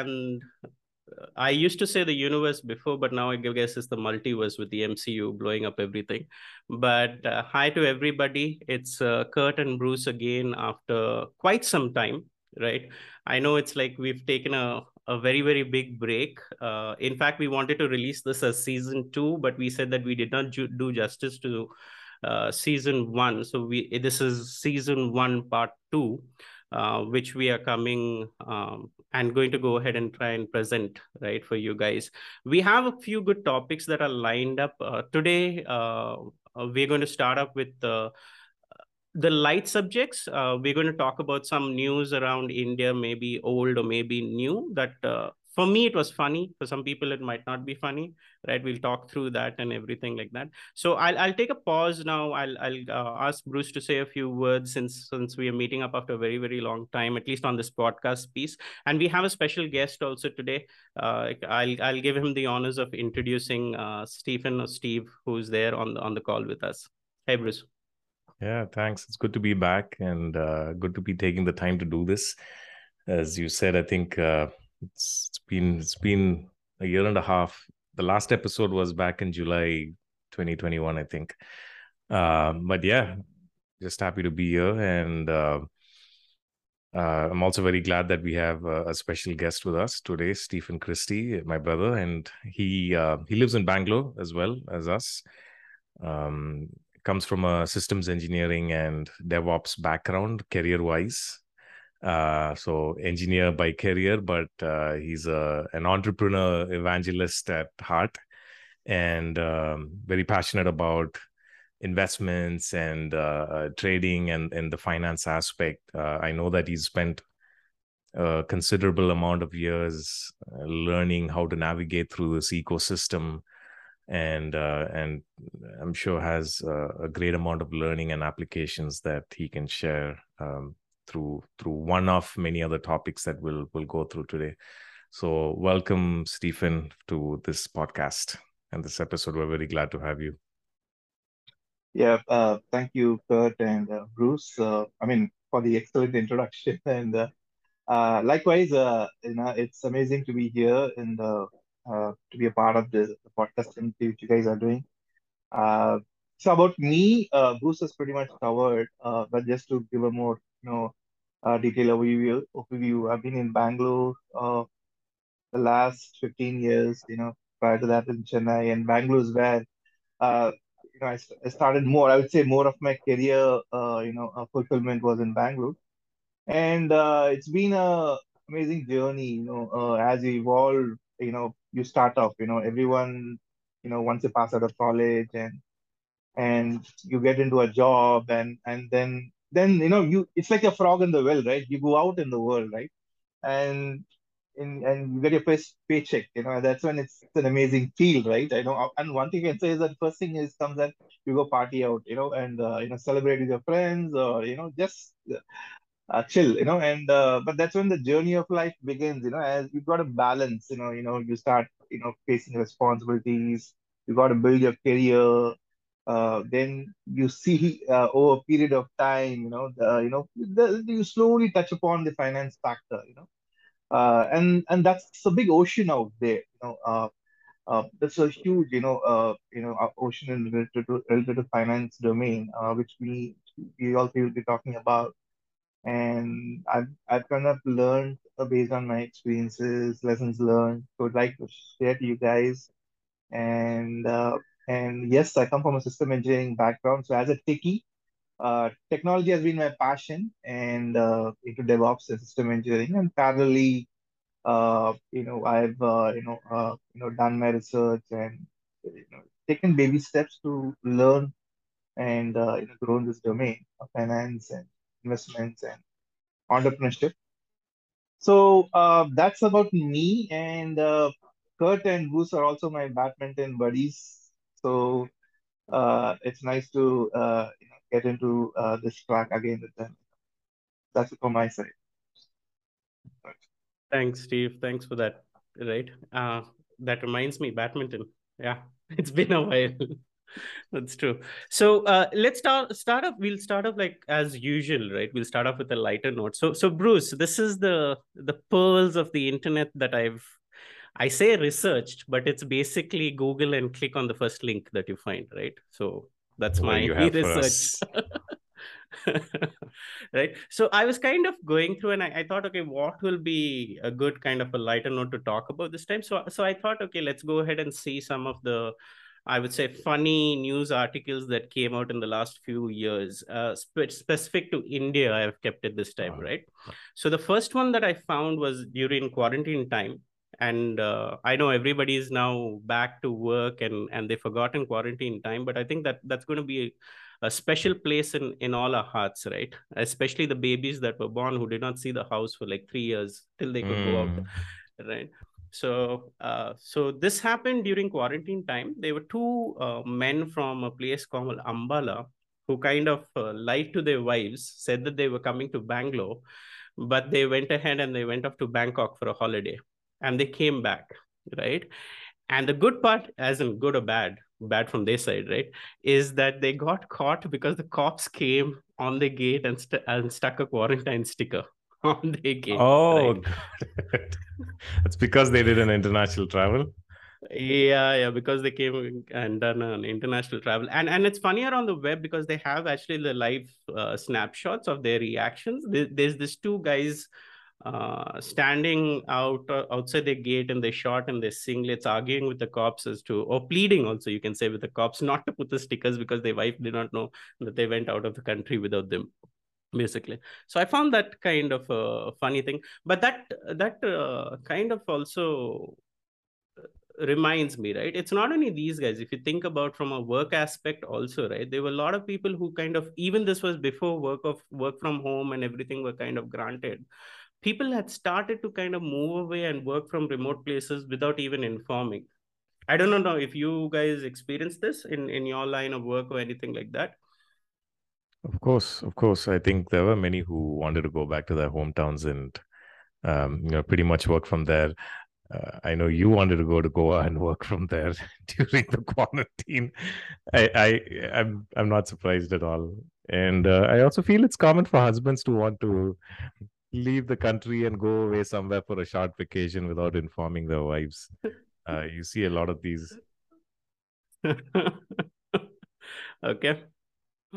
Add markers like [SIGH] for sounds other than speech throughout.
and I used to say the universe before, but now I guess it's the multiverse with the MCU blowing up everything. But uh, hi to everybody. It's uh, Kurt and Bruce again after quite some time, right? I know it's like we've taken a, a very, very big break. Uh, in fact, we wanted to release this as season two, but we said that we did not ju- do justice to uh, season one. So we this is season one, part two. Uh, which we are coming um, and going to go ahead and try and present right for you guys. We have a few good topics that are lined up uh, today. Uh, we're going to start up with the the light subjects. Uh, we're going to talk about some news around India, maybe old or maybe new that uh, for me it was funny. For some people it might not be funny right? We'll talk through that and everything like that. So i'll, I'll take a pause now. I'll, I'll uh, ask bruce to say a few words since since we are meeting up after a very very long time at least on this podcast piece. And we have a special guest also today. Uh, i'll i'll give him the honors of introducing uh, stephen or steve who's there on the on the call with us. Hey bruce. Yeah thanks. It's good to be back and uh, good to be taking the time to do this. As you said i think uh, it's, it's been it's been a year and a half. The last episode was back in July 2021, I think. Uh, but yeah, just happy to be here, and uh, uh, I'm also very glad that we have a, special guest with us today, Stephen Christie, my brother, and he uh, he lives in Bangalore as well as us. Um, comes from a systems engineering and DevOps background, career wise uh, so engineer by career, but uh, he's a, an entrepreneur evangelist at heart and um, very passionate about investments and uh, uh trading and, and the finance aspect. Uh, I know that he's spent a considerable amount of years uh, learning how to navigate through this ecosystem and and I'm sure has a great amount of learning and applications that he can share um, through through one of many other topics that we'll we'll go through today. So welcome, Stephen, to this podcast and this episode. We're very glad to have you. Yeah, uh, thank you, Kurt and uh, Bruce. Uh, I mean, for the excellent introduction, [LAUGHS] and uh, uh, likewise, uh, you know, it's amazing to be here and to be a part of the, the podcast which you guys are doing. so about me, Bruce has pretty much covered, but just to give a more you know uh, detailed overview, overview. I've been in Bangalore uh, the last 15 years, you know, prior to that in Chennai and Bangalore is where, uh, you know, I, I started more, I would say more of my career, uh, you know, uh, fulfillment was in Bangalore. And uh, it's been a amazing journey, you know, uh, as you evolve, you know, you start off, you know, everyone, you know, once you pass out of college and and you get into a job and and then then you know you it's like a frog in the well, right? You go out in the world, right? And in, and you get your first paycheck, you know, that's when it's, it's an amazing feel, right? I know, and one thing I can say is that first thing is comes that you go party out, you know, and uh, you know celebrate with your friends or you know just uh, chill, you know, and uh, but that's when the journey of life begins, you know, as you've got to balance, you know, you know, you start, you know, facing responsibilities, you got to build your career, uh, then you see uh, over a period of time, you know, you know, the, you slowly touch upon the finance factor, you know, uh, and and that's a big ocean out there, you know. Uh, uh, that's a huge, you know, uh, you know, uh, ocean in related to, related to finance domain, uh, which we we also will be talking about. And I've I've kind of learned uh, based on my experiences, lessons learned. So I'd like to share to you guys. And uh, and yes, I come from a system engineering background. So as a techie, uh, technology has been my passion and uh, into DevOps and system engineering. And parallelly, uh, you know, I've uh, you know uh, you know done my research and you know taken baby steps to learn and uh, you know grow in this domain of finance and investments and entrepreneurship. So that's about me. And Kurt and Bruce are also my badminton buddies. So uh, it's nice to uh, you know, get into uh, this track again with them. That's it from my side. Thanks, Steve. Thanks for that. Right. Uh, that reminds me, badminton. Yeah, [LAUGHS] it's been a while. [LAUGHS] That's true. So uh, let's start start off. We'll start off like as usual, right? We'll start off with a lighter note. So so Bruce, this is the the pearls of the internet that I've I say researched, but it's basically Google and click on the first link that you find, right? So that's my research. [LAUGHS] right. So I was kind of going through and I, I, thought, okay, what will be a good kind of a lighter note to talk about this time? So so I thought, okay, let's go ahead and see some of the I would say funny news articles that came out in the last few years, uh, spe- specific to India. I have kept it this time, right? So the first one that I found was during quarantine time, and uh, I know everybody is now back to work and and they've forgotten quarantine time, but I think that that's going to be a, a special place in in all our hearts, right? Especially the babies that were born who did not see the house for like three years till they could mm. go out, mm. right? So, uh, so this happened during quarantine time. There were two uh, men from a place called Ambala who kind of uh, lied to their wives, said that they were coming to Bangalore, but they went ahead and they went off to Bangkok for a holiday, and they came back, right? And the good part, as in good or bad, bad from their side, right, is that they got caught because the cops came on the gate and, st- and stuck a quarantine sticker [LAUGHS] on their gate. Oh, right? [LAUGHS] it's because they did an international travel. Yeah, yeah, because they came and done an international travel, and and it's funnier on the web because they have actually the live uh, snapshots of their reactions. there's this two guys uh, standing out uh, outside the gate and they shot and they singlets arguing with the cops as to or pleading also you can say with the cops [LAUGHS] not to put the stickers because their wife did not know that they went out of the country without them basically. So i found that kind of a funny thing. But that that uh, kind of also uh, reminds me right? It's not only these guys. If you think about from a work aspect also right? There were a lot of people who kind of even this was before work of work from home and everything were kind of granted people had started to kind of move away and work from remote places without even informing i don't know if you guys experienced this in in your line of work or anything like that of course, of course. I think there were many who wanted to go back to their hometowns and um, you know pretty much work from there. Uh, I know you wanted to go to Goa and work from there [LAUGHS] during the quarantine. I, I I'm I'm not surprised at all, and uh, I also feel it's common for husbands to want to leave the country and go away somewhere for a short vacation without informing their wives. Uh, [LAUGHS] you see a lot of these. [LAUGHS] okay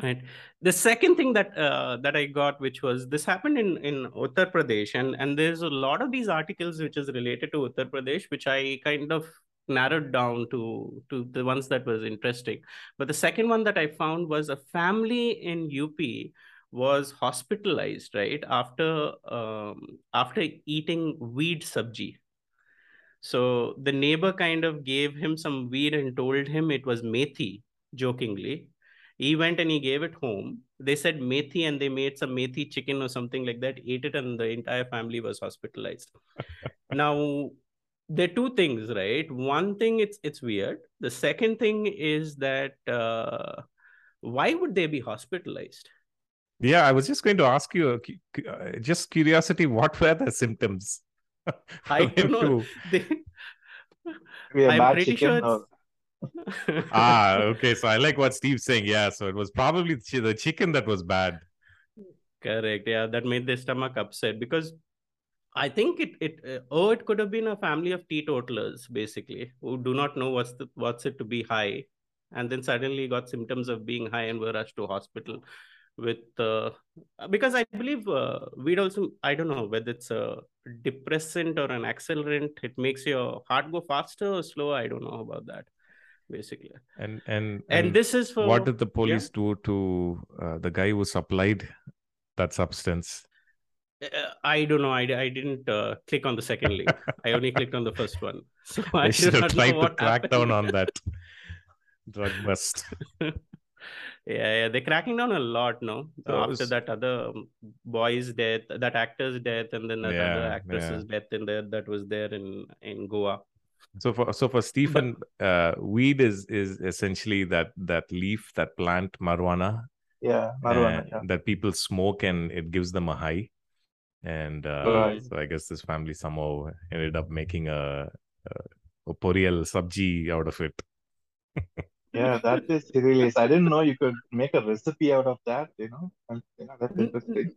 right the second thing that uh, that i got which was this happened in in uttar pradesh and and there's a lot of these articles which is related to uttar pradesh which i kind of narrowed down to to the ones that was interesting but the second one that i found was a family in up was hospitalized right after um, after eating weed sabji so the neighbor kind of gave him some weed and told him it was methi jokingly he went and he gave it home. They said methi and they made some methi chicken or something like that, ate it, and the entire family was hospitalized. [LAUGHS] now, there are two things, right? One thing, it's it's weird. The second thing is that uh, why would they be hospitalized? Yeah, I was just going to ask you, uh, just curiosity, what were the symptoms? [LAUGHS] I don't know. [LAUGHS] They, I'm pretty sure. Or [LAUGHS] ah, okay. So I like what Steve's saying. Yeah. So it was probably the chicken that was bad. Correct. Yeah, that made the stomach upset because I think it it uh, oh it could have been a family of teetotalers basically who do not know what's the what's it to be high, and then suddenly got symptoms of being high and were rushed to hospital with uh, because I believe uh, weed also I don't know whether it's a depressant or an accelerant. It makes your heart go faster or slower. I don't know about that basically and and and, and this is for what did the police yeah? do to uh, the guy who supplied that substance uh, I don't know. I, I didn't uh, click on the second link. I only [LAUGHS] clicked on the first one. So I should have tried to crack down on that drug bust. [LAUGHS] yeah, yeah, they're cracking down a lot now. So After was... that other boy's death, that actor's death, and then that yeah, other actress's yeah. death in there that was there in in Goa. So for so for Stephen, uh, weed is is essentially that that leaf, that plant, marijuana. Yeah, marijuana. Yeah. That people smoke and it gives them a high. And uh, right. so I guess this family somehow ended up making a, a, a poriyal sabji out of it. [LAUGHS] Yeah, that [LAUGHS] is hilarious. I didn't know you could make a recipe out of that, you know. And, you know, that's interesting.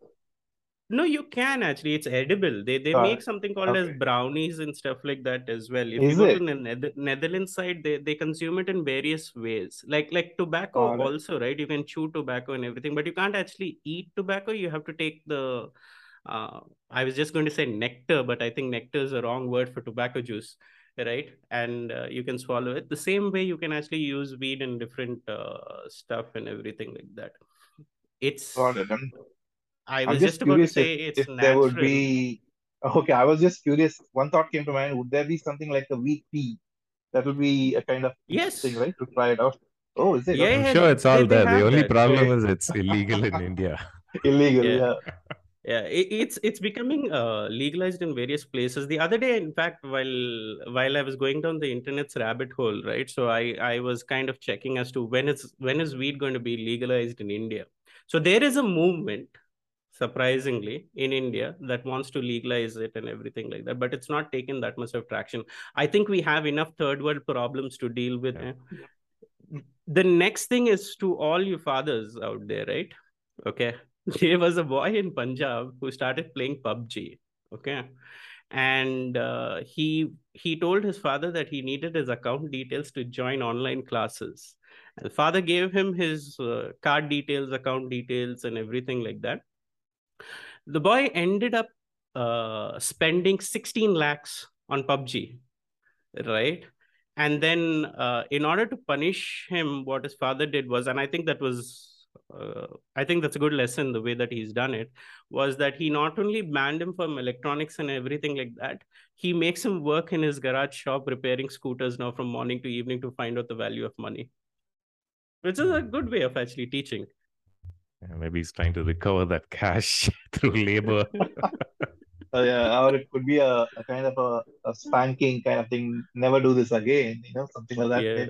No, you can actually. It's edible. They they make something called as brownies and stuff like that as well. If Is you go it? to the Nether Netherlands side, they, they consume it in various ways. Like like tobacco it. also, right? You can chew tobacco and everything, but you can't actually eat tobacco. You have to take the uh, I was just going to say nectar, but I think nectar is a wrong word for tobacco juice, right? And uh, you can swallow it. The same way you can actually use weed in different uh, stuff and everything like that. It's Got it. I'm, I I'm was just just about to curious if, say it's if there would be. Okay, I was just curious. One thought came to mind. Would there be something like a wheat tea? That would be a kind of interesting, Yes. right? To try it out. Oh, is it? Yeah, I'm yeah, sure it's all there. The only that. problem Okay. is it's illegal in India. [LAUGHS] Illegal, Yeah. yeah. Yeah, it, it's it's becoming uh, legalized in various places. The other day, in fact, while while I was going down the internet's rabbit hole, right? So I I was kind of checking as to when is when is weed going to be legalized in India. So there is a movement, surprisingly, in India that wants to legalize it and everything like that, but it's not taken that much of traction. I think we have enough third world problems to deal with. Yeah. eh? The next thing is to all you fathers out there, right? Okay. [LAUGHS] There was a boy in Punjab who started playing PUBG. Okay. And uh, he he told his father that he needed his account details to join online classes. And father gave him his uh, card details, account details, and everything like that. The boy ended up uh, spending 16 lakhs on PUBG, right? And then, uh, in order to punish him, what his father did was, and I think that was uh, I think that's a good lesson. The way that he's done it was that he not only banned him from electronics and everything like that, he makes him work in his garage shop repairing scooters now from morning to evening to find out the value of money, which is a good way of actually teaching. Yeah, Maybe he's trying to recover that cash [LAUGHS] through labor. Uh, [LAUGHS] yeah, or it could be a, a kind of a, a spanking kind of thing. Never do this again, you know, something like that. Yeah,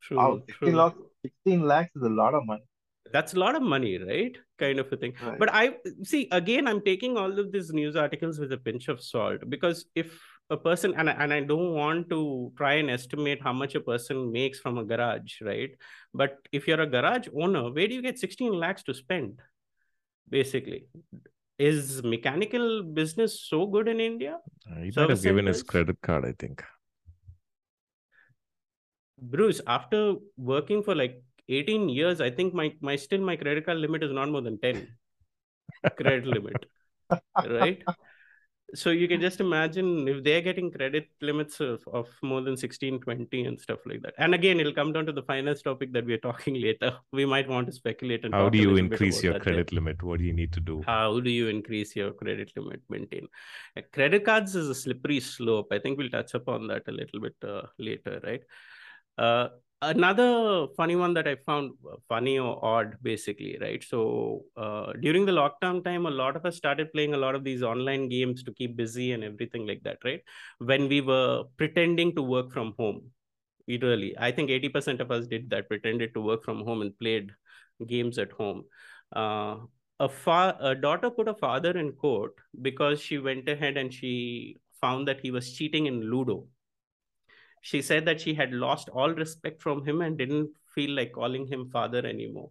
true, Wow, 16 true. Lakhs, 16 lakhs is a lot of money. That's a lot of money, right? Kind of a thing. Right. But I see again, I'm taking all of these news articles with a pinch of salt because if a person and I, and I don't want to try and estimate how much a person makes from a garage, right? But if you're a garage owner, where do you get 16 lakhs to spend? Basically, is mechanical business so good in India? Uh, he might Service have given his credit card, I think. Bruce, after working for like 18 years, I think my my still my credit card limit is not more than 10 [LAUGHS] credit limit, right? So you can just imagine if they're getting credit limits of, of more than 16, 20 and stuff like that. And again, it'll come down to the finance topic that we're talking [LAUGHS] later. We might want to speculate and How do you increase your credit limit? What do you need to do? How do you increase your credit limit maintain? Credit cards is a slippery slope. I think we'll touch upon that a little bit uh, later, right? Uh, another funny one that I found uh, funny or odd, basically, right? So uh, during the lockdown time, a lot of us started playing a lot of these online games to keep busy and everything like that, right? When we were pretending to work from home, literally, I think 80% of us did that, pretended to work from home and played games at home. Uh, a, fa- a daughter put a father in court because she went ahead and she found that he was cheating in Ludo. She said that she had lost all respect from him and didn't feel like calling him father anymore.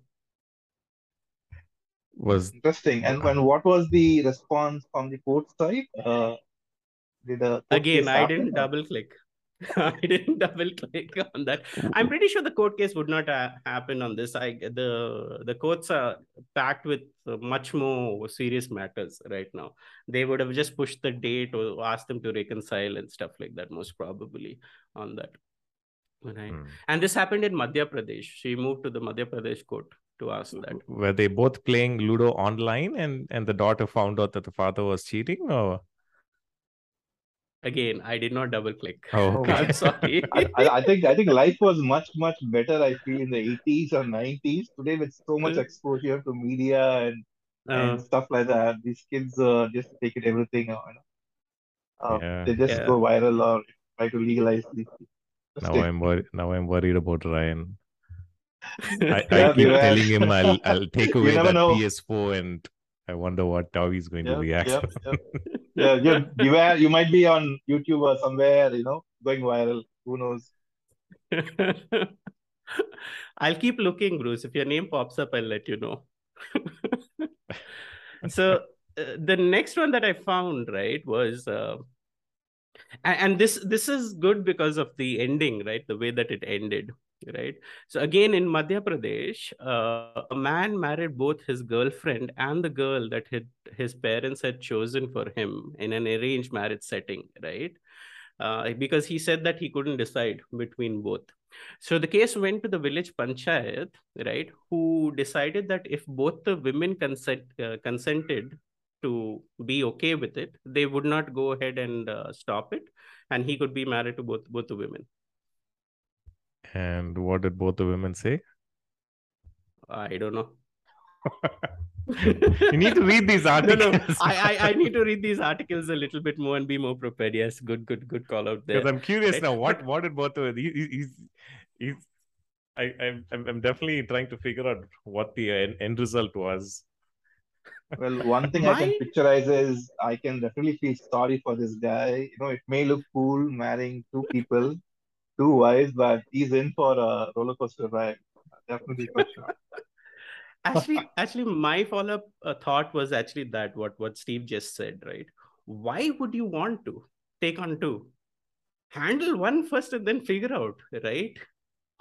Was Interesting. And when what was the response from the court side? Uh, did a Again, I didn't double click. [LAUGHS] I didn't double click on that. I'm pretty sure the court case would not uh, happen on this. I the the courts are packed with much more serious matters right now. They would have just pushed the date or asked them to reconcile and stuff like that, most probably on that. Right. Hmm. And this happened in Madhya Pradesh. She moved to the Madhya Pradesh court to ask that. were they both playing Ludo online and and the daughter found out that the father was cheating or Again, I did not double click. Oh, [LAUGHS] okay. I'm sorry. [LAUGHS] I, I I think I think life was much much better. I feel in the 80s or 90s. Today, with so much exposure to media and Uh, and stuff like that, these kids uh, just take it everything. Uh, uh, Yeah. they just Yeah. go viral or try to legalize these. things. now I'm worried now I'm worried about Ryan. [LAUGHS] I, I keep telling him I'll I'll take away never that know. PS4 and I wonder what how he's going to Yep, react. yep, yep. [LAUGHS] Yeah, yeah, beware. You might be on YouTube or somewhere, you know, going viral. Who knows? [LAUGHS] I'll keep looking, Bruce. If your name pops up, I'll let you know. [LAUGHS] so uh, the next one that I found right was, uh, and, and this this is good because of the ending, right? The way that it ended, right? So again, in Madhya Pradesh, uh, a man married both his girlfriend and the girl that his, his parents had chosen for him in an arranged marriage setting, right? Uh, because he said that he couldn't decide between both. So the case went to the village panchayat, right, who decided that if both the women consent, uh, consented to be okay with it, they would not go ahead and uh, stop it, and he could be married to both both the women. And what did both the women say? I don't know. [LAUGHS] you need to read these articles. [LAUGHS] No, no. I, I, I need to read these articles a little bit more and be more prepared. Yes, good, good, good call out there. Because I'm curious Right. now. What what did both of he, he- he's he's I I'm I'm I'm definitely trying to figure out what the end, end result was. Well, one thing I can My- picturize is I can definitely feel sorry for this guy. You know, it may look cool marrying two people, two wise, but he's in for a roller coaster ride. Definitely for sure. [LAUGHS] actually actually my follow-up uh, thought was actually that what what steve just said right why would you want to take on two handle one first and then figure out right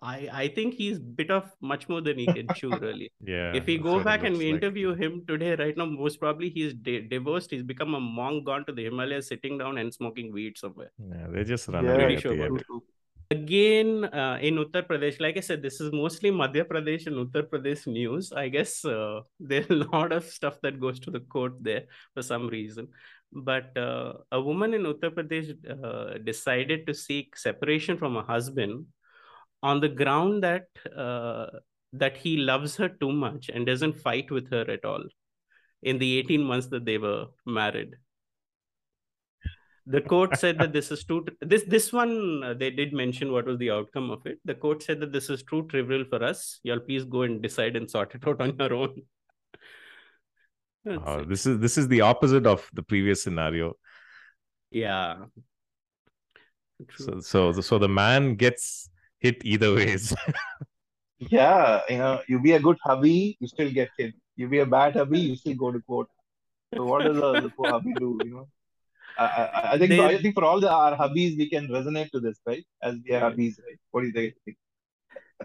i i think he's bit of much more than he can chew [LAUGHS] really Yeah. if we go back and we like. interview him today right now most probably he's di- divorced he's become a monk gone to the himalayas sitting down and smoking weed somewhere Yeah, they just run Yeah, away Pretty sure again uh, in uttar pradesh like i said this is mostly madhya pradesh and uttar pradesh news. I guess uh, [LAUGHS] there's a lot of stuff that goes to the court there for some reason. But uh, a woman in uttar pradesh uh, decided to seek separation from her husband on the ground that uh, that he loves her too much and doesn't fight with her at all in the 18 months that they were married the court said that this is too this this one uh, they did mention what was the outcome of it the court said that this is too trivial for us y'all please go and decide and sort it out on your own [LAUGHS] That's Wow, it. this is this is the opposite of the previous scenario. yeah True. So so the, so the man gets hit either ways. [LAUGHS] Yeah, you know, you be a good hubby, you still get hit. You be a bad hubby, you still go to court. So what does the, the poor hubby do? You know, I, I, think they, I think for all the our hobbies, we can resonate to this, right? As we are hobbies, right? What do you think?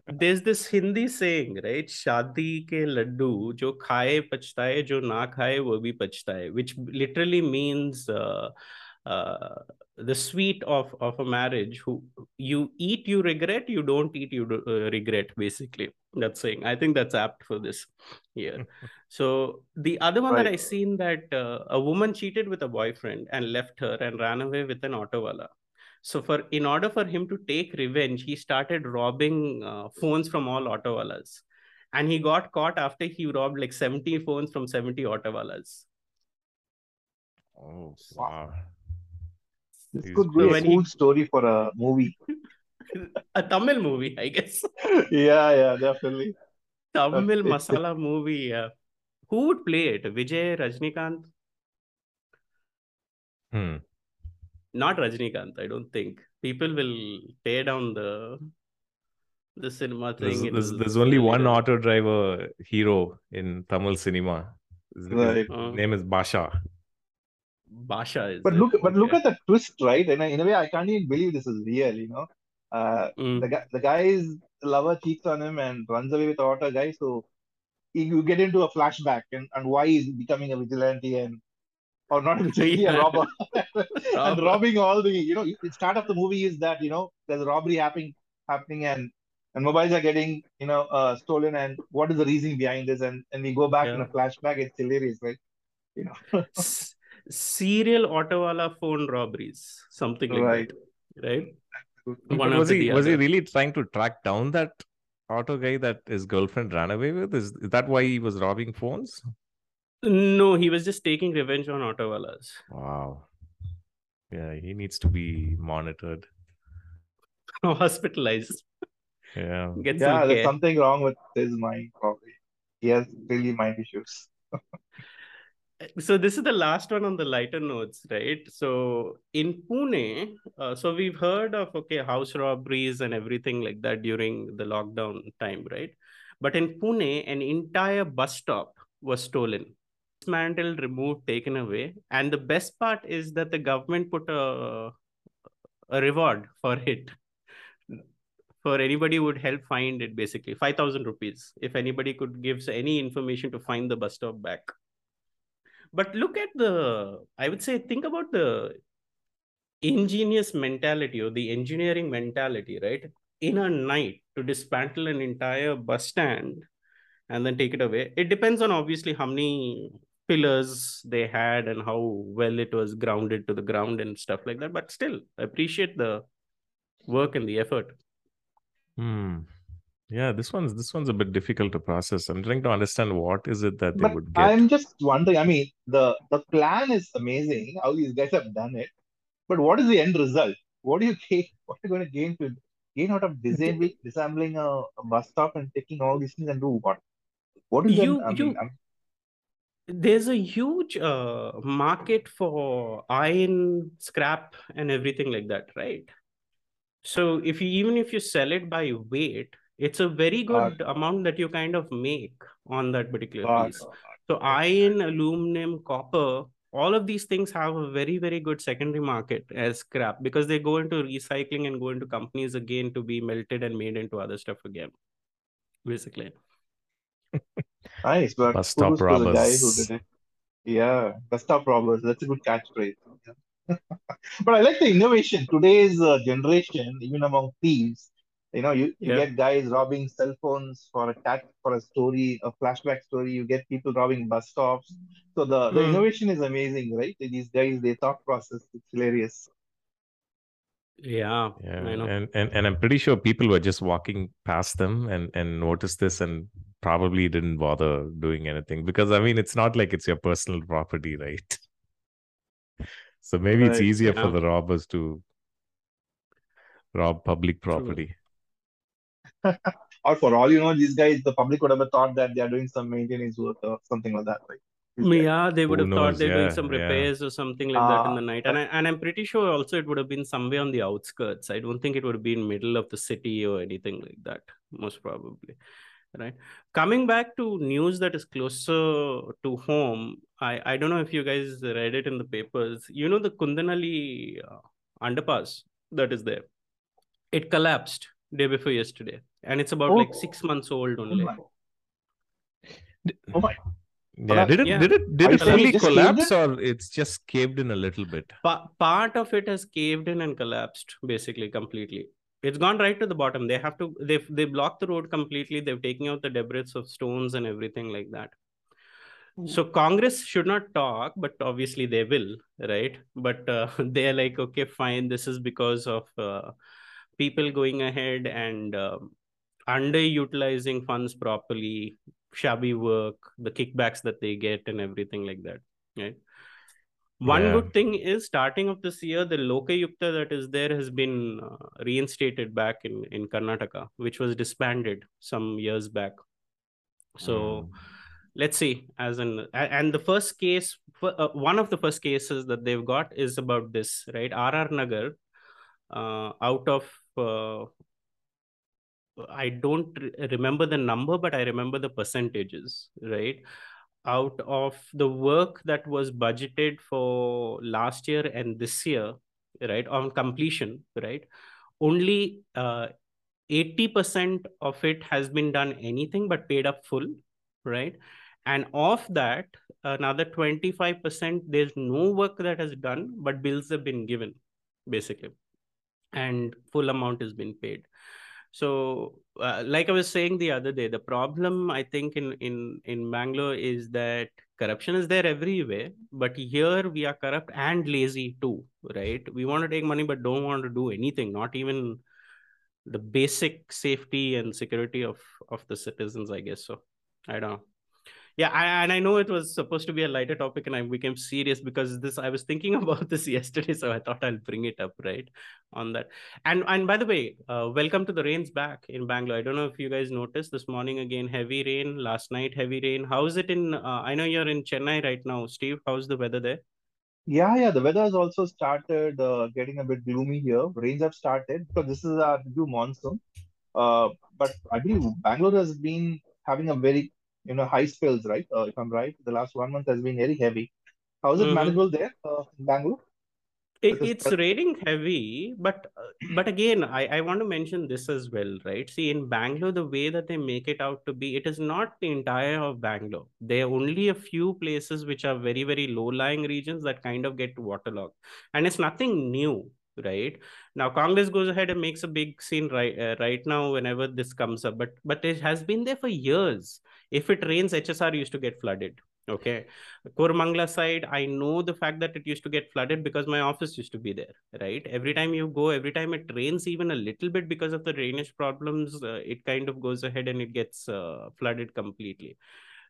there's this Hindi saying, right? Shadi ke laddu, jo khaye pachtaye, jo na khaye wo bhi pachtaye, which literally means uh, uh, the sweet of of a marriage. Who you eat, you regret. You don't eat, you do, uh, regret. Basically, that's saying. I think that's apt for this here. [LAUGHS] so the other one that I seen that uh, a woman cheated with a boyfriend and left her and ran away with an auto wala. So for in order for him to take revenge, he started robbing uh, phones from all autowalas. And he got caught after he robbed like 70 phones from 70 autowalas. oh wow. This He's- could be a when he- cool story for a movie. [LAUGHS] A Tamil movie, I guess. Yeah, yeah, definitely. Tamil Okay. masala movie. Yeah. Who would play it? Vijay, Rajnikant? Hmm. Not Rajnikant, I don't think. People will tear down the the cinema thing. there's, It'll- there's only one it'll- auto driver hero in Tamil cinema. His, his Right. Uh, name is Basha. Basha is But look, but look Okay. at the twist, right? In in a way, I can't even believe this is real. You know, uh, Mm. the guy, the guy's lover cheats on him and runs away with the auto guy. So you you get into a flashback and, and why he's becoming a vigilante and or not a vigilante, a [LAUGHS] robber, [LAUGHS] and robbing all the you know. The start of the movie is that you know there's a robbery happening happening and and mobiles are getting you know uh, stolen and what is the reason behind this and and we go back in a flashback. It's hilarious, right? You know, serial autowala phone robberies, something like Right. that, right? But One was he the was he really trying to track down that auto guy that his girlfriend ran away with? Is, is that why he was robbing phones? No, he was just taking revenge on autowalas. Wow. Yeah, he needs to be monitored. [LAUGHS] Hospitalized. Yeah. Get yeah, some there's care. something wrong with his mind, probably. He has really mind issues. So this is the last one on the lighter notes right? So in pune uh, so we've heard of okay house robberies and everything like that during the lockdown time right? But in pune an entire bus stop was stolen dismantled removed taken away. And the best part is that the government put a a reward for it. For anybody would help find it basically 5000 rupees if anybody could gives any information to find the bus stop back but look at the i would say think about the ingenious mentality or the engineering mentality right? In a night to dismantle an entire bus stand and then take it away. It depends on obviously how many pillars they had and how well it was grounded to the ground and stuff like that. But still I appreciate the work and the effort. Hmm. Yeah, this one's this one's a bit difficult to process. I'm trying to understand what is it that they But would get. I'm just wondering, I mean, the the plan is amazing, how these guys have done it. But what is the end result? What do you [LAUGHS] gain? What are you going to gain to gain out of disabling, disabling a, a bus stop and taking all these things and do what? What is you then? I you mean, I'm, there's a huge uh, market for iron scrap and everything like that right so if you even if you sell it by weight it's a very got, good amount that you kind of make on that particular got, piece so iron aluminum copper all of these things have a very very good secondary market as scrap because they go into recycling and go into companies again to be melted and made into other stuff again basically [LAUGHS] nice, but Bus stop kudos to the guy who robbers. did it. Yeah, bus stop robbers. That's a good catchphrase. Yeah. [LAUGHS] But I like the innovation. Today's uh, generation, even among thieves, you know, you, you yeah get guys robbing cell phones for a tat for a story, a flashback story. You get people robbing bus stops. So the the Hmm. innovation is amazing, right? These guys, their thought process, it's hilarious. yeah Yeah, i know and, and and I'm pretty sure people were just walking past them and and noticed this and probably didn't bother doing anything because I mean it's not like it's your personal property, right? So maybe it's Right. easier for the robbers to rob public true property. Or for all you know, these guys, the public would have thought that they are doing some maintenance work or something like that, right? These. Yeah, they would Who have thought they're doing Yeah, some yeah. repairs or something like that in Ah, the night. And I, and I'm pretty sure also it would have been somewhere on the outskirts. I don't think it would have been middle of the city or anything like that, most probably. Right. Coming back to news that is closer to home, I, I don't know if you guys read it in the papers. You know the Kundanali uh, underpass that is there. It collapsed day before yesterday. And it's about like six months old oh only. my, oh my. Yeah, did it Yeah, did it did it fully collapse or it's just caved in a little bit? Pa- part of it has caved in and collapsed basically completely. It's gone right to the bottom. They have to they've they blocked the road completely. They've taken out the debris of stones and everything like that. So Congress should not talk, but obviously they will, right? But uh, [LAUGHS] they're like, okay, fine. This is because of uh, people going ahead and um underutilizing funds properly, shabby work, the kickbacks that they get, and everything like that, right? One Yeah. good thing is starting of this year, the Lokayukta that is there has been uh, reinstated back in, in Karnataka, which was disbanded some years back. So Mm. let's see as in and the first case uh, one of the first cases that they've got is about this right rr nagar uh, out of uh, i don't re- remember the number but i remember the percentages right? Out of the work that was budgeted for last year and this year right on completion right only uh, 80% of it has been done anything but paid up full right? And of that another 25% there's no work that has done but bills have been given basically. And full amount has been paid so uh, like i was saying the other day the problem i think in in in bangalore is that corruption is there everywhere but here we are corrupt and lazy too right? We want to take money but don't want to do anything not even the basic safety and security of of the citizens i guess so. I don't know Yeah, I, and I know it was supposed to be a lighter topic, and I became serious because this. I was thinking [LAUGHS] about this yesterday, so I thought I'll bring it up right on that. And and by the way, uh, welcome to the rains back in Bangalore. I don't know if you guys noticed this morning again heavy rain. Last night heavy rain. How is it in? Uh, I know you're in Chennai right now, Steve. How's the weather there? Yeah, yeah, the weather has also started uh, getting a bit gloomy here. Rains have started because this is our new monsoon. Uh, but I believe Bangalore has been having a very, you know, high spills, right? Uh, if I'm right, the last one month has been very heavy. How is it Mm-hmm. manageable there uh, in Bangalore? It, it's raining heavy, but uh, but again, I, I want to mention this as well, right? See, in Bangalore, the way that they make it out to be, it is not the entire of Bangalore. There are only a few places which are very, very low-lying regions that kind of get waterlogged. And it's nothing new, right? Now, Congress goes ahead and makes a big scene right uh, right now whenever this comes up, but but it has been there for years. If it rains, HSR used to get flooded. Okay. Koramangala side, I know the fact that it used to get flooded because my office used to be there, right? Every time you go, every time it rains even a little bit because of the drainage problems, uh, it kind of goes ahead and it gets uh, flooded completely,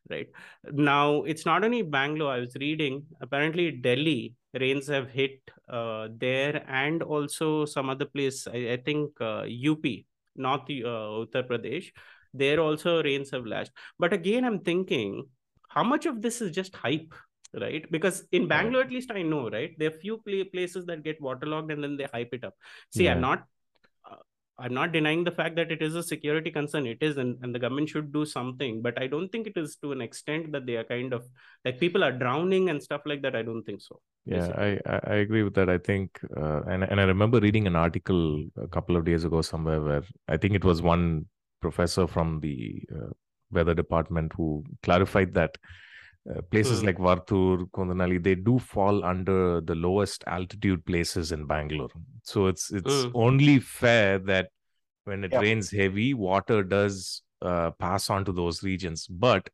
right? Now, it's not only Bangalore. I was reading, apparently Delhi rains have hit uh, there and also some other place, I, I think uh, UP, North uh, Uttar Pradesh, there also rains have lashed. But again, I'm thinking, how much of this is just hype right because in bangalore at least i know right there are few places that get waterlogged and then they hype it up see Yeah. i'm not uh, i'm not denying the fact that it is a security concern it is and, and the government should do something but i don't think it is to an extent that they are kind of like people are drowning and stuff like that i don't think so Yeah, basically. I I agree with that. I think, uh, and and I remember reading an article a couple of days ago somewhere where I think it was one professor from the uh, weather department who clarified that uh, places Hmm. like Varthur, Kondanali, they do fall under the lowest altitude places in Bangalore. So it's it's Hmm. only fair that when it Yeah. rains heavy, water does uh, pass on to those regions. But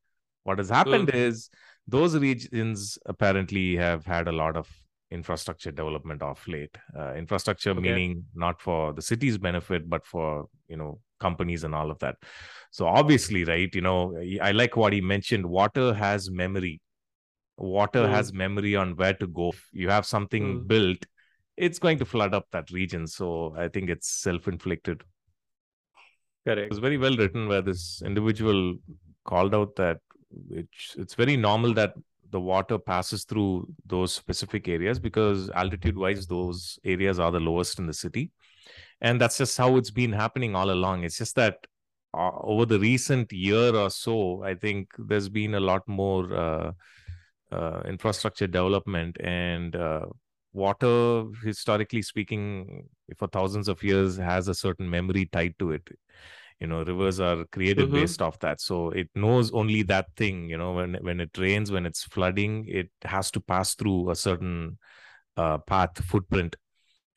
what has happened is those regions apparently have had a lot of infrastructure development of late. Uh, infrastructure Okay. meaning not for the city's benefit, but for you know companies and all of that. So obviously, right? You know, I like what he mentioned. Water has memory. Water Mm. has memory on where to go. If you have something Mm. built, it's going to flood up that region. So I think it's self-inflicted. It correct was very well written where this individual called out that it's it's very normal that the water passes through those specific areas because altitude wise those areas are the lowest in the city and that's just how it's been happening all along. It's just that uh, over the recent year or so i think there's been a lot more uh, uh, infrastructure development and uh, water historically speaking for thousands of years has a certain memory tied to it. You know rivers are created Mhm. based off that. So it knows only that thing you know when when it rains when it's flooding it has to pass through a certain uh, path footprint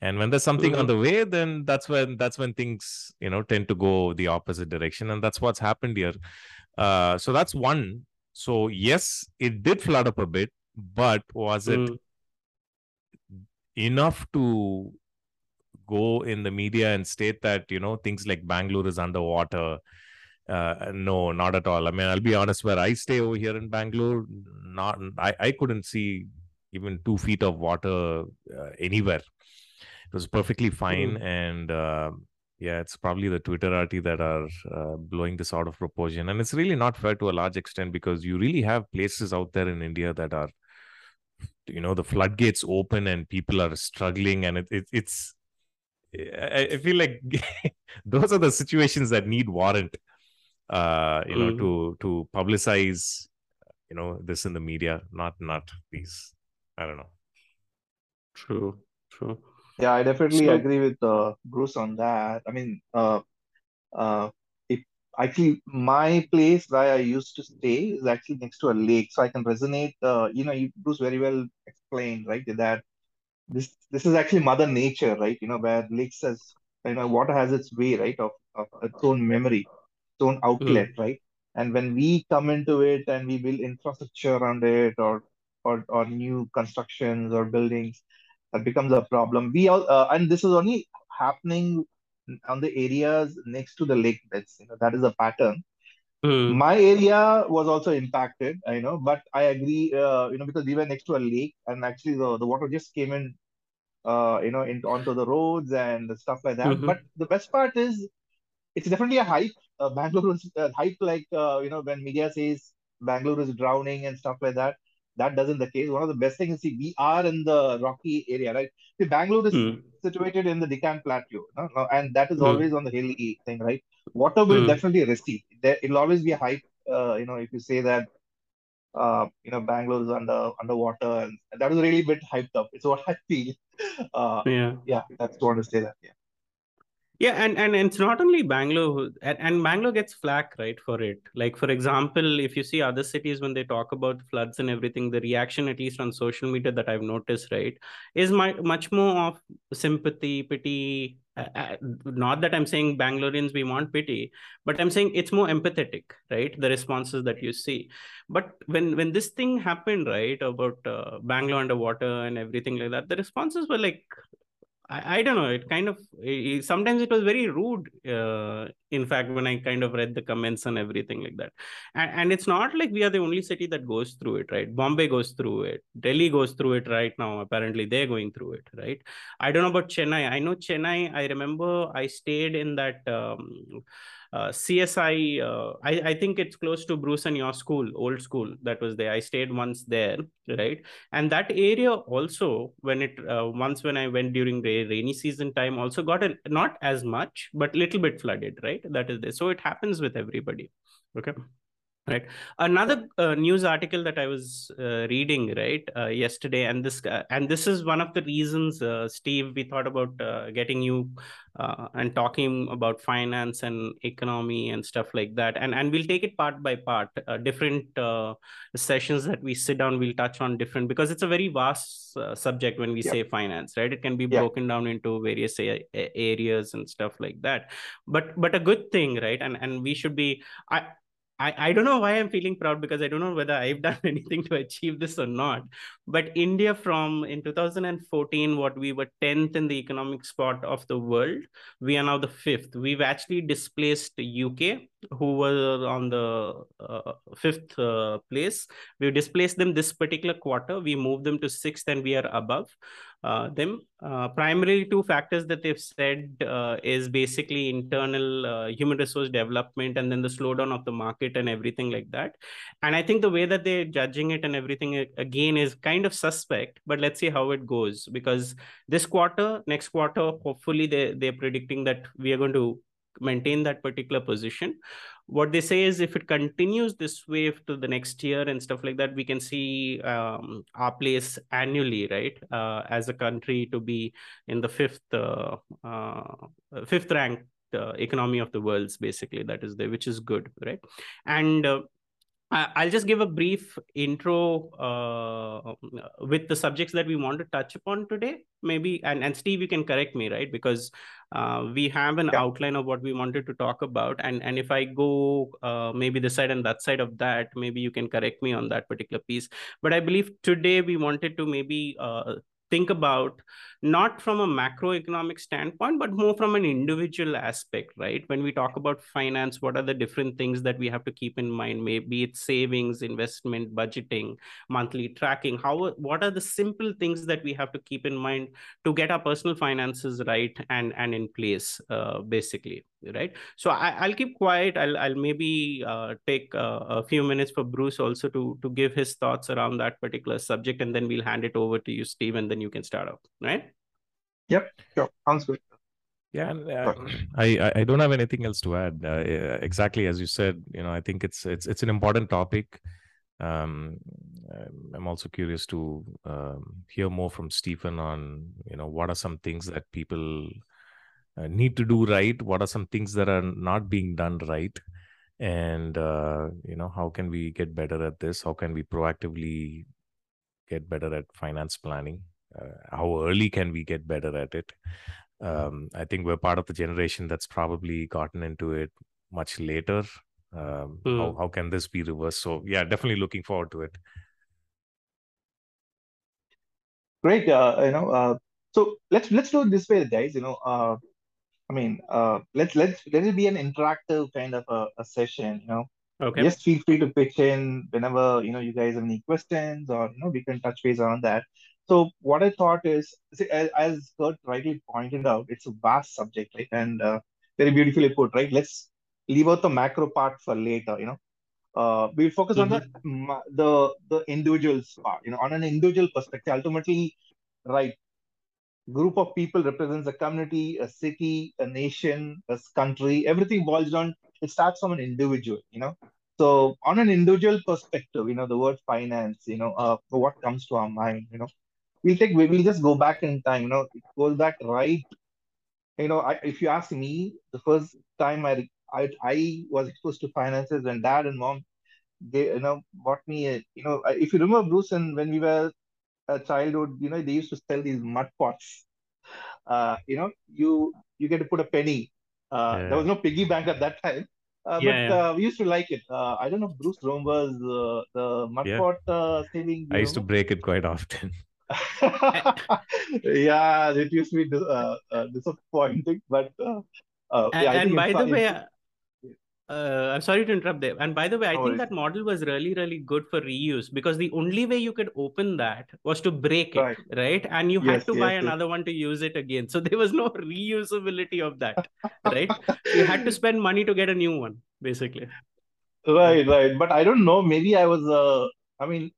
and when there's something on Mhm. the way then that's when that's when things you know tend to go the opposite direction and that's what's happened here uh, so that's one so yes it did flood up a bit but was it Mm. enough to go in the media and state that you know things like Bangalore is underwater. Uh, no, not at all. I mean, I'll be honest. Where I stay over here in Bangalore, not I, I couldn't see even two feet of water uh, anywhere. It was perfectly fine, Mm. and uh, yeah, it's probably the Twitterati that are uh, blowing this out of proportion, and it's really not fair to a large extent because you really have places out there in India that are, you know, the floodgates open and people are struggling, and it, it it's I, I feel like [LAUGHS] those are the situations that need warrant, uh, you know, Mm. to to publicize, you know, this in the media, not not these. I don't know. true true Yeah, I definitely So- agree with uh, Bruce on that. I mean, uh, uh, if actually my place where I used to stay is actually next to a lake, so I can resonate. Uh, you know, you, Bruce very well explained, right, that this this is actually Mother Nature, right? You know, where lakes has you know water has its way, right, of, of its own memory, its own outlet, right? And when we come into it and we build infrastructure around it, or or or new constructions or buildings, that becomes a problem. We all uh, and this is only happening on the areas next to the lake beds. You know, that is a pattern. Mm. My area was also impacted, you know, but I agree, uh, you know, because we were next to a lake and actually the, the water just came in, uh, you know, into onto the roads and stuff like that. Mhm. But the best part is it's definitely a hype. Uh, Bangalore is uh, hype like, uh, you know, when media says Bangalore is drowning and stuff like that. That doesn't the case. One of the best things is see, we are in the rocky area, right? See, Bangalore is Mm. situated in the Deccan Plateau, no? No, and that is Mm. always on the hilly thing, right? Water will Mm. definitely recede. There, it'll always be a hype. Uh, you know, if you say that, uh, you know, Bangalore is under underwater, and that is really a bit hyped up. It's what I feel. [LAUGHS] Uh, Yeah. yeah, that's what I want to say that. Yeah. Yeah, and, and it's not only Bangalore, and, and Bangalore gets flack, right, for it. Like, for example, if you see other cities when they talk about floods and everything, the reaction, at least on social media that I've noticed, right, is my, much more of sympathy, pity. Uh, uh, not that I'm saying Bangaloreans, we want pity, but I'm saying it's more empathetic, right? The responses that you see. But when when this thing happened, right, about uh, Bangalore underwater and everything like that, the responses were like, I, I don't know. It kind of it, sometimes it was very rude. Uh, in fact, when I kind of read the comments and everything like that, and, and it's not like we are the only city that goes through it, right? Bombay goes through it, Delhi goes through it right now. Apparently, they're going through it, right? I don't know about Chennai. I know Chennai. I remember I stayed in that. Um, uh, CSI, uh, I, I think it's close to Bruce and your school, old school that was there. I stayed once there, right? And that area also, when it uh, once when I went during the rainy season time, also got a, not as much, but little bit flooded, right? That is there. So it happens with everybody. Okay right? Another uh, news article that i was uh, reading right uh, yesterday and this uh, and this is one of the reasons uh, steve we thought about uh, getting you and talking about finance and economy and stuff like that. And and we'll take it part by part. Different sessions that we sit down we'll touch on different because it's a very vast subject when we say finance right? It can be Yeah. broken down into various a- areas and stuff like that. But but a good thing right? And and we should be i I, I don't know why I'm feeling proud because I don't know whether I've [LAUGHS] done anything to achieve this or not. But India, from in 2014, what we were 10th in the economic spot of the world, we are now the fifth. We've actually displaced UK, who were on the uh, fifth uh, place. We've displaced them this particular quarter. We moved them to sixth, and we are above them. Uh, primarily, two factors that they've said uh, is basically internal uh, human resource development and then the slowdown of the market and everything like that. And I think the way that they're judging it and everything uh, again is kind of suspect. But let's see how it goes because this quarter, next quarter, hopefully they they're predicting that we are going to maintain that particular position. What they say is if it continues this way to the next year and stuff like that we can see um, our place annually right? Uh, as a country to be in the fifth uh, uh, fifth ranked uh, economy of the world's basically that is there which is good right? And uh, I'll just give a brief intro uh, with the subjects that we want to touch upon today, maybe. And, and Steve, you can correct me, right? Because uh, we have an Yeah. outline of what we wanted to talk about. And, and if I go uh, maybe this side and that side of that, maybe you can correct me on that particular piece. But I believe today we wanted to maybe uh, think about not from a macroeconomic standpoint, but more from an individual aspect, right? When we talk about finance, what are the different things that we have to keep in mind? Maybe it's savings, investment, budgeting, monthly tracking. How what are the simple things that we have to keep in mind to get our personal finances right and and in place, uh, basically, right? So I, will keep quiet. I'll I'll maybe uh, take uh, a few minutes for Bruce also to to give his thoughts around that particular subject, and then we'll hand it over to you, Steve, and then you can start off, right? Yep. Sure. Sounds good. Yeah, and uh, I I don't have anything else to add. Uh, exactly as you said, you know, I think it's it's it's an important topic. Um, I'm also curious to um, hear more from Stephen on you know what are some things that people uh, need to do right. What are some things that are not being done right, and uh, you know how can we get better at this? How can we proactively get better at finance planning? Uh, how early can we get better at it um, i think we're part of the generation that's probably gotten into it much later um, Mm. how, how can this be reversed so yeah definitely looking forward to it Great. Uh, you know, uh, so let's let's do it this way, guys. You know, uh, I mean, uh, let's let's let it be an interactive kind of a, a session. You know, Okay. Just feel free to pitch in whenever you know you guys have any questions, or you know we can touch base on that. So what I thought is, see, as, as Kurt rightly pointed out, it's a vast subject, right? And uh, very beautifully put, right? Let's leave out the macro part for later. You know, uh, we'll focus on the Mm-hmm. the the individual's part. You know, on an individual perspective, ultimately, right? Group of people represents a community, a city, a nation, a country. Everything boils down. It starts from an individual. You know. So on an individual perspective, you know, the word finance, you know, uh, what comes to our mind, you know we'll take we'll just go back in time you know it goes back right you know I, if you ask me the first time I, I i was exposed to finances when dad and mom they you know bought me a, you know if you remember bruce and when we were a childhood you know they used to sell these mud pots uh you know you you get to put a penny uh there was no piggy bank at that time uh, Yeah, but yeah. uh, we used to like it. Uh, I don't know, Bruce remembers uh, the mud Yeah. pot uh, saving. I used to break it quite often. [LAUGHS] [LAUGHS] Yeah, it used to be uh, uh, disappointing, but uh, uh, A- yeah, And by the way, uh, I'm sorry to interrupt there. And by the way, I no think worries. that model was really, really good for reuse because the only way you could open that was to break it, Right. right? And you had Yes, to buy yes, yes. another one to use it again. So there was no [LAUGHS] reusability of that, right? You had to spend money to get a new one, basically. Right, right. But I don't know. Maybe I was. Uh, I mean,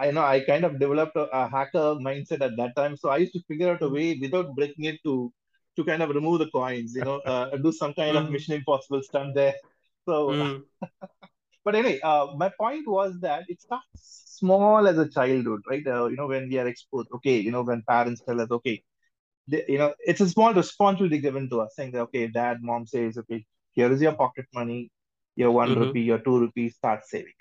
I know I kind of developed a, a hacker mindset at that time. So I used to figure out a way without breaking it to to kind of remove the coins. You know, [LAUGHS] uh, do some kind of Mm, Mission Impossible stunt there. So mm, [LAUGHS] But anyway, uh, my point was that it starts small as a childhood, right? Uh, you know, when we are exposed, okay, you know, when parents tell us, okay, they, you know, it's a small responsibility given to us, saying that, okay, dad, mom says, okay, here is your pocket money, your one mhm, rupee, your two rupees, start saving.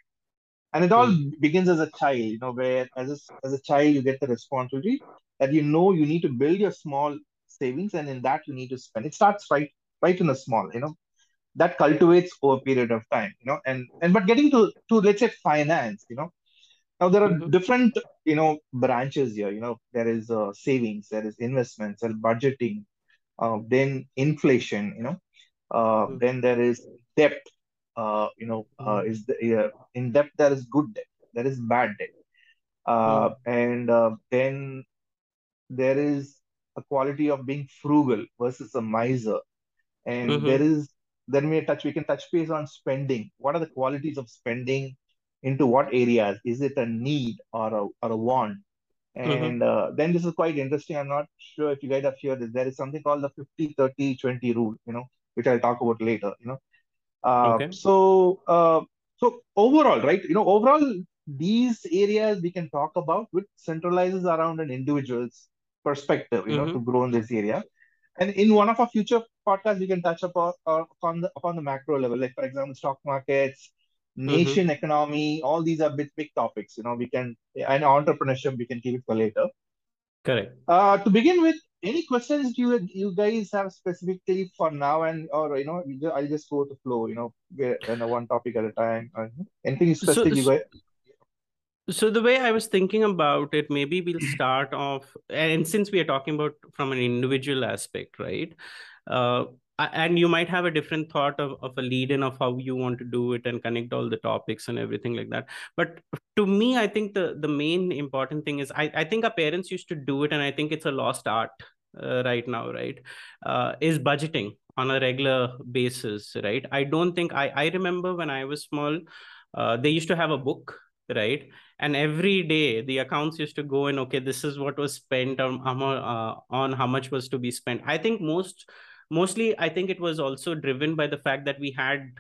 And it all mm, begins as a child, you know, where as a, as a child, you get the responsibility that you know you need to build your small savings, and in that you need to spend. It starts right, right in the small, you know. That cultivates over a period of time you know. And and but getting to to let's say finance you know. Now there are mhm, different you know branches here you know. There is uh, savings there is investments and budgeting uh, then inflation you know. Uh, mm, then there is debt uh, you know uh, mm, is the, uh, in debt there is good debt there is bad debt uh, mm, and uh, then there is a quality of being frugal versus a miser. And there mhm, is then we touch we can touch base on spending. What are the qualities of spending into what areas? Is it a need or a, or a want? Mhm. and uh, then this is quite interesting. I'm not sure if you guys have heard this there is something called the 50 30 20 rule you know which i'll talk about later you know Okay. so uh, so overall right you know overall these areas we can talk about which centralizes around an individual's perspective you know to grow in this area and in one of our future podcasts, we can touch upon uh, upon the upon the macro level, like for example, stock markets, mhm. nation economy. All these are big big topics. You know, we can and entrepreneurship. We can keep it for later. Correct. Uh, to begin with, any questions you you guys have specifically for now, and or you know, I'll just go the flow. You know, where, you know, one topic at a time. Uh, anything So, you guys? So the way I was thinking about it, maybe we'll start off, and since we are talking about from an individual aspect, right? Uh, and you might have a different thought of, of a lead in of how you want to do it and connect all the topics and everything like that. But to me, I think the the main important thing is I, I think our parents used to do it, and I think it's a lost art uh, right now, right? Uh, is budgeting on a regular basis, right? I don't think I I remember when I was small, uh, they used to have a book, right? and every day the accounts used to go in okay this is what was spent on uh, on how much was to be spent i think most mostly i think it was also driven by the fact that we had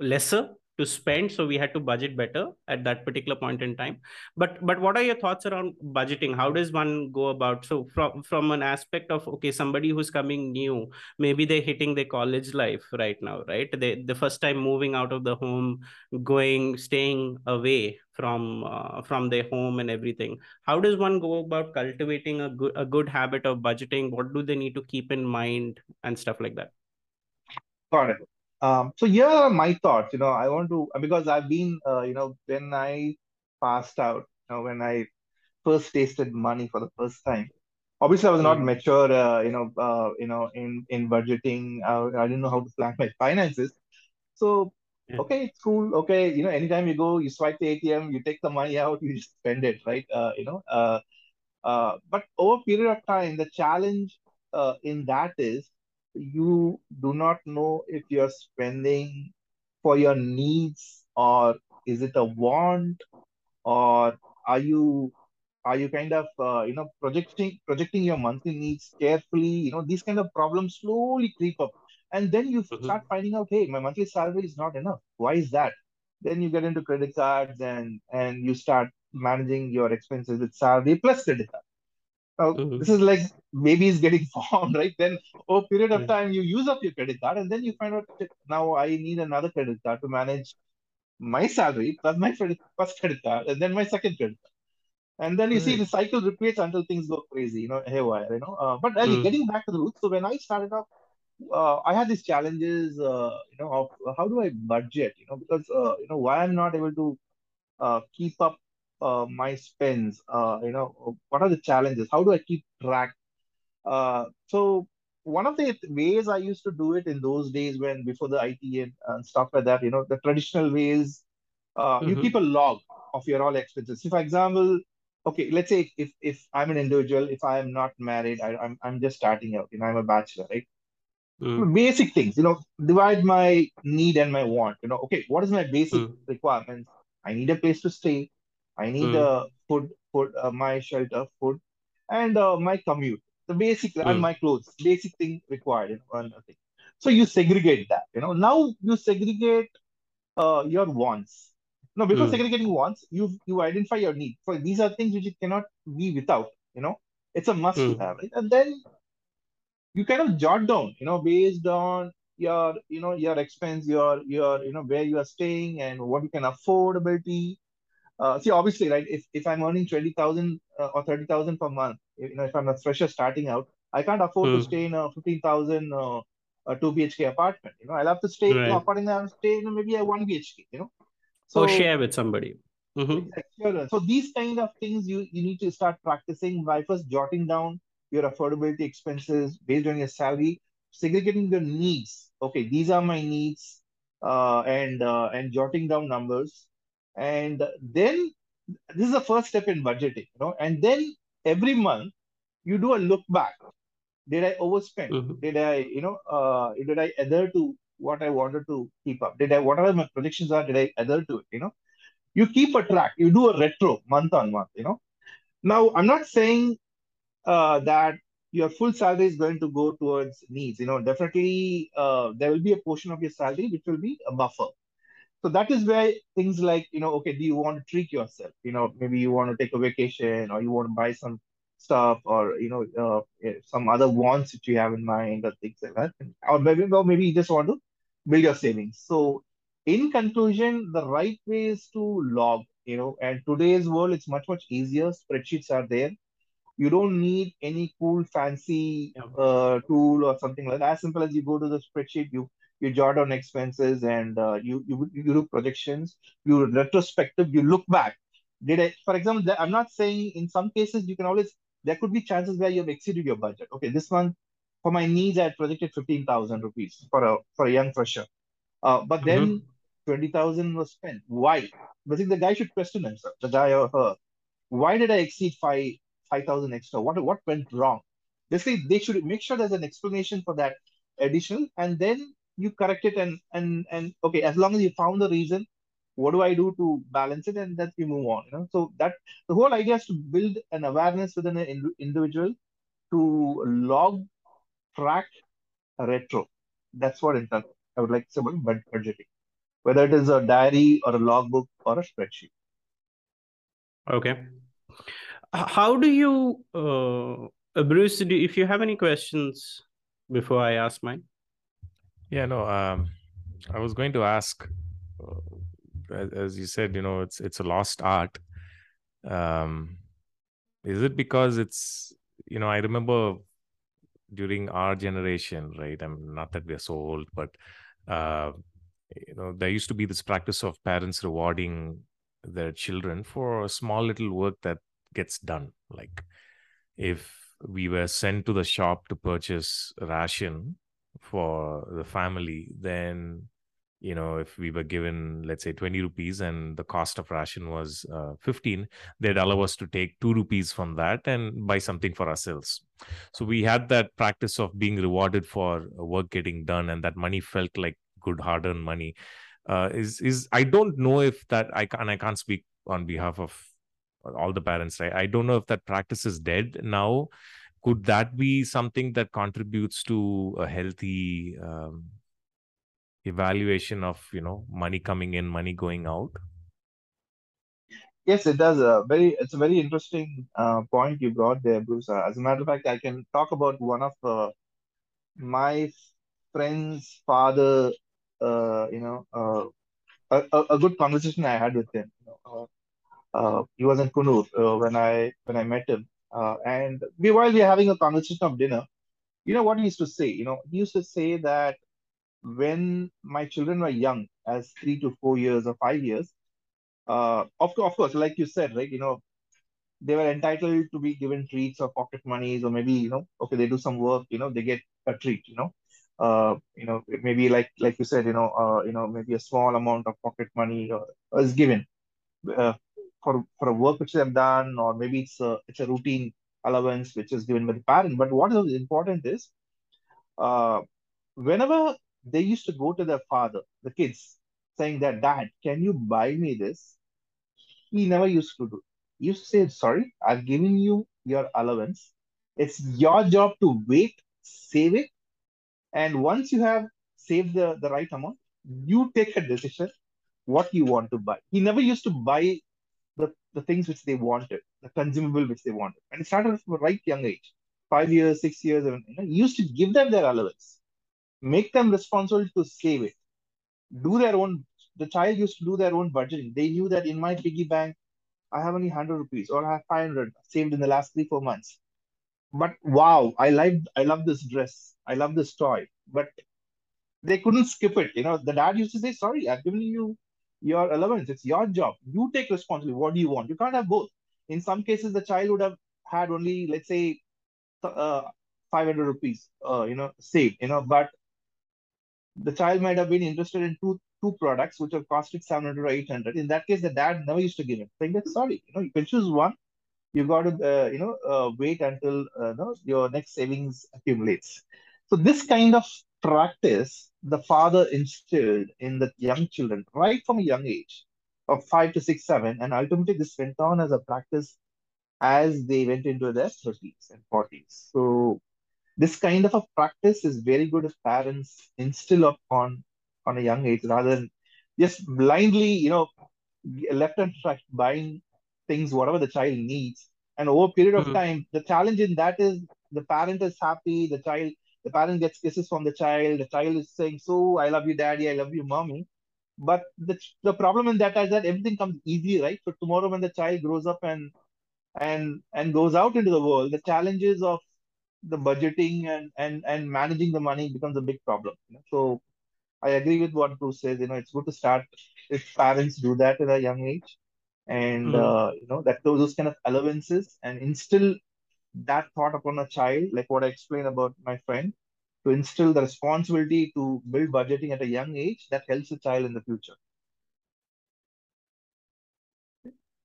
lesser to spend so we had to budget better at that particular point in time. But but what are your thoughts around budgeting? How does one go about so from from an aspect of okay somebody who's coming new maybe they're hitting their college life right now right? They the first time moving out of the home going staying away from uh, from their home and everything. How does one go about cultivating a good a good habit of budgeting? What do they need to keep in mind and stuff like that? Got it. Um, so here are my thoughts. You know, I want to because I've been, uh, you know, when I passed out, you know, when I first tasted money for the first time. Obviously, I was not mm, mature, uh, you know, uh, you know, in in budgeting. Uh, I didn't know how to plan my finances. So. Okay, it's cool. Okay, you know, anytime you go, you swipe the ATM, you take the money out, [LAUGHS] you just spend it, right? Uh, you know, uh, uh, but over a period of time, the challenge uh, in that is you do not know if you're spending for your needs or is it a want or are you are you kind of uh, you know projecting projecting your monthly needs carefully you know these kind of problems slowly creep up. And then you mm-hmm. start finding out hey my monthly salary is not enough. Why is that? Then you get into credit cards and and you start managing your expenses with salary plus credit card now, mm-hmm. this is like babies getting [LAUGHS] formed, right? Then over a period of time, you use up your credit card, and then you find out now I need another credit card to manage my salary plus my first credit card, and then my second credit card. And then you right. see the cycle repeats until things go crazy, you know, haywire, you know. Uh, but really, mm. getting back to the roots, so when I started off, uh, I had these challenges, uh, you know, of how do I budget, you know, because, uh, you know, why I'm not able to uh, keep up uh, my spends? Uh, you know, what are the challenges? How do I keep track? Uh, so one of the ways I used to do it in those days when before the IT and, and stuff like that, you know, the traditional ways, uh, mm-hmm. you keep a log of your all expenses. So for example, okay, let's say if if I'm an individual, if I am not married, I, I'm I'm just starting out, you know, I'm a bachelor, right? Mm. Basic things, you know, divide my need and my want. You know, okay, what is my basic mm. requirements? I need a place to stay. I need mm. uh, food, food, uh, my shelter, food, and uh, my commute. The basic mm. and my clothes, basic thing required. You know, thing. So you segregate that. You know, now you segregate uh, your wants. No, before mm. segregating wants, you you identify your need. For these are things which you cannot be without. You know, it's a must to hmm. have. Right? And then you kind of jot down. You know, based on your you know your expense, your your you know where you are staying and what you can affordability uh, see, obviously, right, if, if I'm earning 20,000 uh, or 30,000 per month, you know, if I'm a fresher starting out, I can't afford mm. to hmm. stay in a 15,000 uh, a 2 BHK apartment. You know, I'll have to stay, right. according to stay in maybe a 1 BHK, you know. So, or share with somebody. Mm-hmm. So these kind of things you, you need to start practicing by first jotting down your affordability expenses based on your salary, segregating your needs. Okay, these are my needs, uh, and uh, and jotting down numbers and then this is the first step in budgeting, you know, and then every month you do a look back. Did I overspend? Mm-hmm. Did I, you know, uh, did I adhere to what I wanted to keep up? Did I, whatever my predictions are, did I adhere to it? You know, you keep a track, you do a retro month on month, you know. Now, I'm not saying uh, that your full salary is going to go towards needs. You know, definitely uh, there will be a portion of your salary which will be a buffer so that is where things like you know okay do you want to treat yourself? You know maybe you want to take a vacation or you want to buy some stuff or you know uh, eh, some other wants that you have in mind or things like that. Or maybe well, maybe you just want to build your savings. So in conclusion the right way is to log you know and today's world it's much much easier. Spreadsheets are there. You don't need any cool fancy uh, tool or something like that. As simple as you go to the spreadsheet you you jot down expenses and uh, you, you you do projections you retrospective you look back. Did i for example i'm not saying in some cases you can always there could be chances where you've exceeded your budget. Okay this month for my needs i had projected 15000 rupees for a for a young fresher. Uh, but then mm-hmm. 20000 was spent. Why? I think the guy should question himself the guy or her. Why did i exceed 5 5000 extra? What what went wrong? Basically they should make sure there's an explanation for that additional and then you correct it and and and okay as long as you found the reason what do i do to balance it and then you move on you know? So that the whole idea is to build an awareness within an individual to log track retro. That's what in fact i would like to say about budgeting whether it is a diary or a logbook or a spreadsheet. Okay. How do you uh, bruce do, if you have any questions before i ask mine yeah, no. Um, I was going to ask, uh, as, you said, you know, it's it's a lost art. Um, is it because it's you know? I remember during our generation, right? I'm not that we're so old, but uh, you know, there used to be this practice of parents rewarding their children for a small little work that gets done. Like if we were sent to the shop to purchase ration for the family, then you know if we were given let's say 20 rupees and the cost of ration was uh, 15 they'd allow us to take 2 rupees from that and buy something for ourselves. So we had that practice of being rewarded for work getting done and that money felt like good hard earned money. Uh, is is i don't know if that i can i can't speak on behalf of all the parents right? I don't know if that practice is dead now could that be something that contributes to a healthy um, evaluation of you know money coming in money going out Yes, it does. A very, it's a very interesting uh, point you brought there, Bruce. Uh, as a matter of fact, I can talk about one of uh, my friend's father. Uh, you know, uh, a, a good conversation I had with him. Uh, uh, he was in Coonoor uh, when I when I met him, uh, and we while we were having a conversation of dinner, you know what he used to say. You know, he used to say that when my children were young, as three to four years or five years, uh, of, of course, like you said, right, you know, they were entitled to be given treats or pocket monies, or maybe, you know, okay, they do some work, you know, they get a treat, you know. Uh, you know, maybe like like you said, you know, uh, you know, maybe a small amount of pocket money uh, is given uh, for for a work which they've done, or maybe it's a it's a routine allowance which is given by the parent. But what is important is uh, whenever they used to go to their father, the kids, saying that, Dad, can you buy me this? He never used to do. He used to say, Sorry, I've given you your allowance. It's your job to wait, save it, and once you have saved the, the right amount, you take a decision what you want to buy. He never used to buy the, the things which they wanted, the consumable which they wanted. And it started from a right young age, five years, six years, and you know, used to give them their allowance make them responsible to save it do their own the child used to do their own budgeting. They knew that in my piggy bank i have only 100 rupees or i have 500 saved in the last three four months. But wow i like i love this dress. I love this toy. But they couldn't skip it. You know the dad used to say sorry i've given you your allowance it's your job. You take responsibility. What do you want? You can't have both. In some cases the child would have had only let's say uh, 500 rupees uh, you know saved you know but the child might have been interested in two two products which have costed 700 or 800 in that case the dad never used to give it. Saying that sorry you know you can choose one. You got to uh, you know uh, wait until uh, no, your next savings accumulates. So this kind of practice the father instilled in the young children right from a young age of five to six seven and ultimately this went on as a practice as they went into their 30s and 40s so this kind of a practice is very good if parents instill upon on a young age rather than just blindly, you know, left and right buying things whatever the child needs. And over a period of Mhm. time, the challenge in that is the parent is happy, the child, the parent gets kisses from the child, the child is saying, So I love you, daddy, I love you, mommy. But the the problem in that is that everything comes easy, right? So tomorrow when the child grows up and and and goes out into the world, the challenges of the budgeting and and and managing the money becomes a big problem. You know? So I agree with what Bruce says. You know, it's good to start if parents do that at a young age, and Mm. uh, you know that those, those kind of allowances and instill that thought upon a child, like what I explained about my friend, to instill the responsibility to build budgeting at a young age. That helps the child in the future.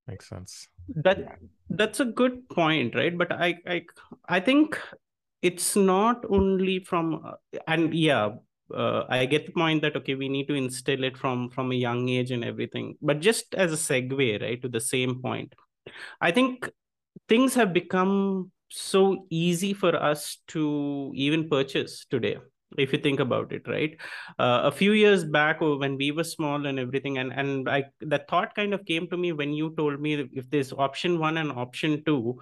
makes sense That that's a good point, right? But I I I think it's not only from uh, and yeah, uh, I get the point that okay, we need to instill it from from a young age and everything. But just as a segue, right, to the same point, I think things have become so easy for us to even purchase today if you think about it right? Uh, a few years back when we were small and everything and and i that thought kind of came to me when you told me if there's option 1 and option 2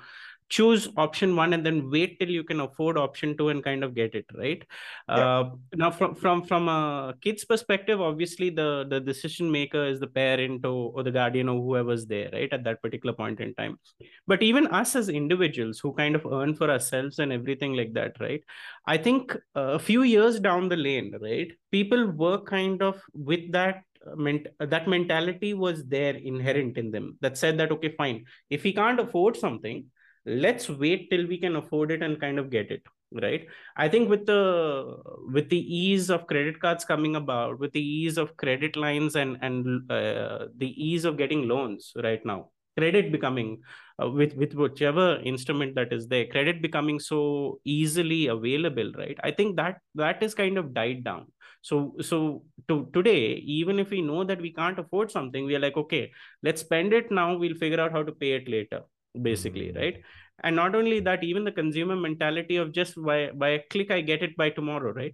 choose option 1 and then wait till you can afford option 2 and kind of get it right? Yeah. uh, now from from from a kid's perspective obviously the the decision maker is the parent or, or the guardian or whoever's there right at that particular point in time. But even us as individuals who kind of earn for ourselves and everything like that right? I think uh, a few years down the lane right people were kind of with that uh, ment- that mentality was there inherent in them that said that okay fine. If we can't afford something let's wait till we can afford it and kind of get it right? I think with the with the ease of credit cards coming about with the ease of credit lines and and uh, the ease of getting loans right now credit becoming uh, with with whichever instrument that is there credit becoming so easily available right? I think that that is kind of died down. So so to today even if we know that we can't afford something we are like okay let's spend it now we'll figure out how to pay it later basically mm-hmm. right? And not only that even the consumer mentality of just by by a click i get it by tomorrow right?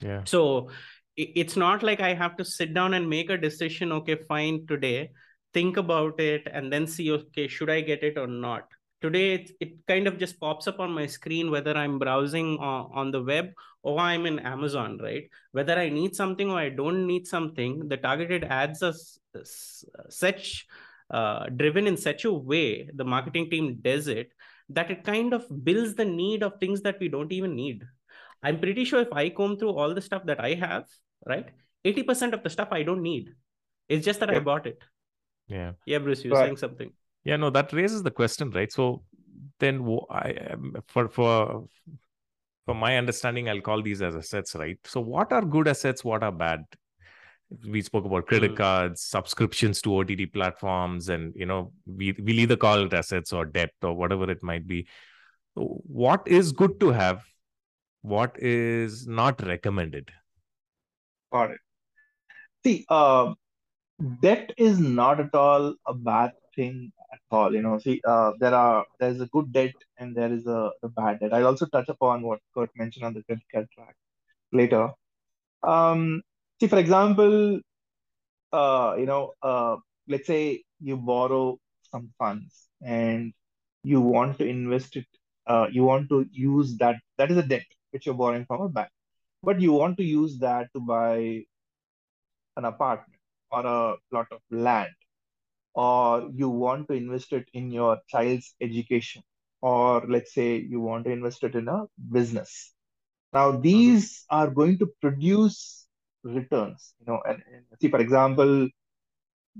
Yeah. So it's not like i have to sit down and make a decision okay fine today think about it and then see okay should i get it or not? Today it, it kind of just pops up on my screen whether i'm browsing on, on the web or i'm in amazon right? Whether i need something or i don't need something the targeted ads are such uh, driven in such a way the marketing team does it that it kind of builds the need of things that we don't even need i'm pretty sure if i comb through all the stuff that i have right 80% of the stuff i don't need it's just that yeah. i bought it yeah. Yeah, Bruce, you're right. saying something. Yeah, no, that raises the question, right? So then I for for for my understanding, I'll call these as assets, right? So what are good assets? What are bad? We spoke about credit cards, subscriptions to OTT platforms, and you know, we we'll either call it assets or debt or whatever it might be. What is good to have? What is not recommended? Got it. See, uh, debt is not at all a bad thing at all. You know, see, uh, there are there's a good debt and there is a, a bad debt. I'll also touch upon what Kurt mentioned on the credit card track later. Um, see, for example, uh, you know, uh, let's say you borrow some funds and you want to invest it. Uh, you want to use that. That is a debt which you're borrowing from a bank, but you want to use that to buy an apartment or a plot of land or you want to invest it in your child's education or let's say you want to invest it in a business now these are going to produce returns you know and, and see for example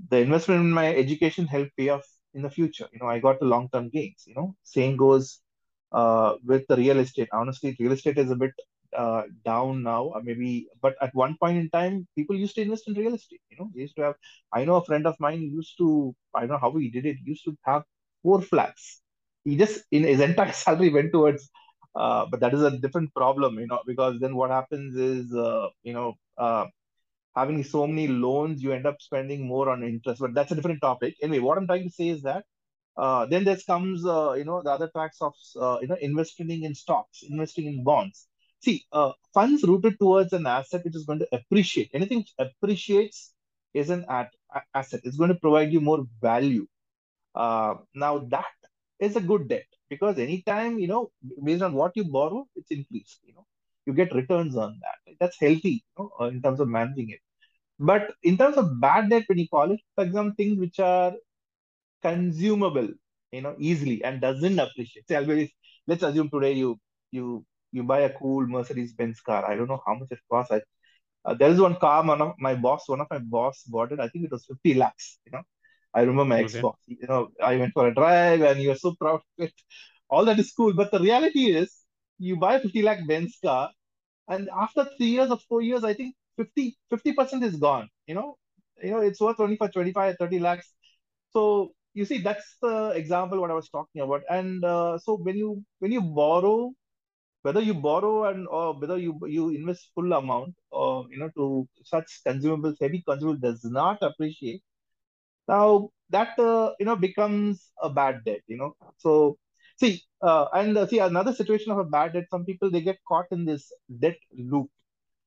the investment in my education helped pay off in the future you know i got the long term gains you know same goes uh, with the real estate honestly real estate is a bit uh, down now, or maybe, but at one point in time, people used to invest in real estate. You know, they used to have. I know a friend of mine used to. I know how he did it. Used to have four flats. He just in his [LAUGHS] entire salary went towards. Uh, but that is a different problem, you know, because then what happens is, uh, you know, uh, having so many loans, you end up spending more on interest. But that's a different topic. Anyway, what I'm trying to say is that uh, then there comes, uh, you know, the other tracks of, uh, you know, investing in stocks, investing in bonds see, uh, funds rooted towards an asset which is going to appreciate. Anything which appreciates is an at, asset. It's going to provide you more value. Uh, now that is a good debt because anytime you know, based on what you borrow, it's increased. You know, you get returns on that. That's healthy, you know, uh, in terms of managing it. But in terms of bad debt, when you call it, for example, things which are consumable, you know, easily and doesn't appreciate. Say, let's assume today you you you buy a cool Mercedes Benz car. I don't know how much it costs. I, uh, there is one car, one of my boss, one of my boss bought it. I think it was 50 lakhs, you know. I remember my okay. ex-boss, you know, I went for a drive and you were so proud of it. All that is cool. But the reality is you buy a 50 lakh Benz car and after three years or four years, I think 50, 50% is gone, you know, you know, it's worth 25, 25, 30 lakhs. So you see, that's the example what I was talking about. And uh, so when you, when you borrow whether you borrow and or whether you you invest full amount or you know to such consumables heavy consumable does not appreciate now that uh, you know becomes a bad debt you know so see uh, and uh, see another situation of a bad debt some people they get caught in this debt loop.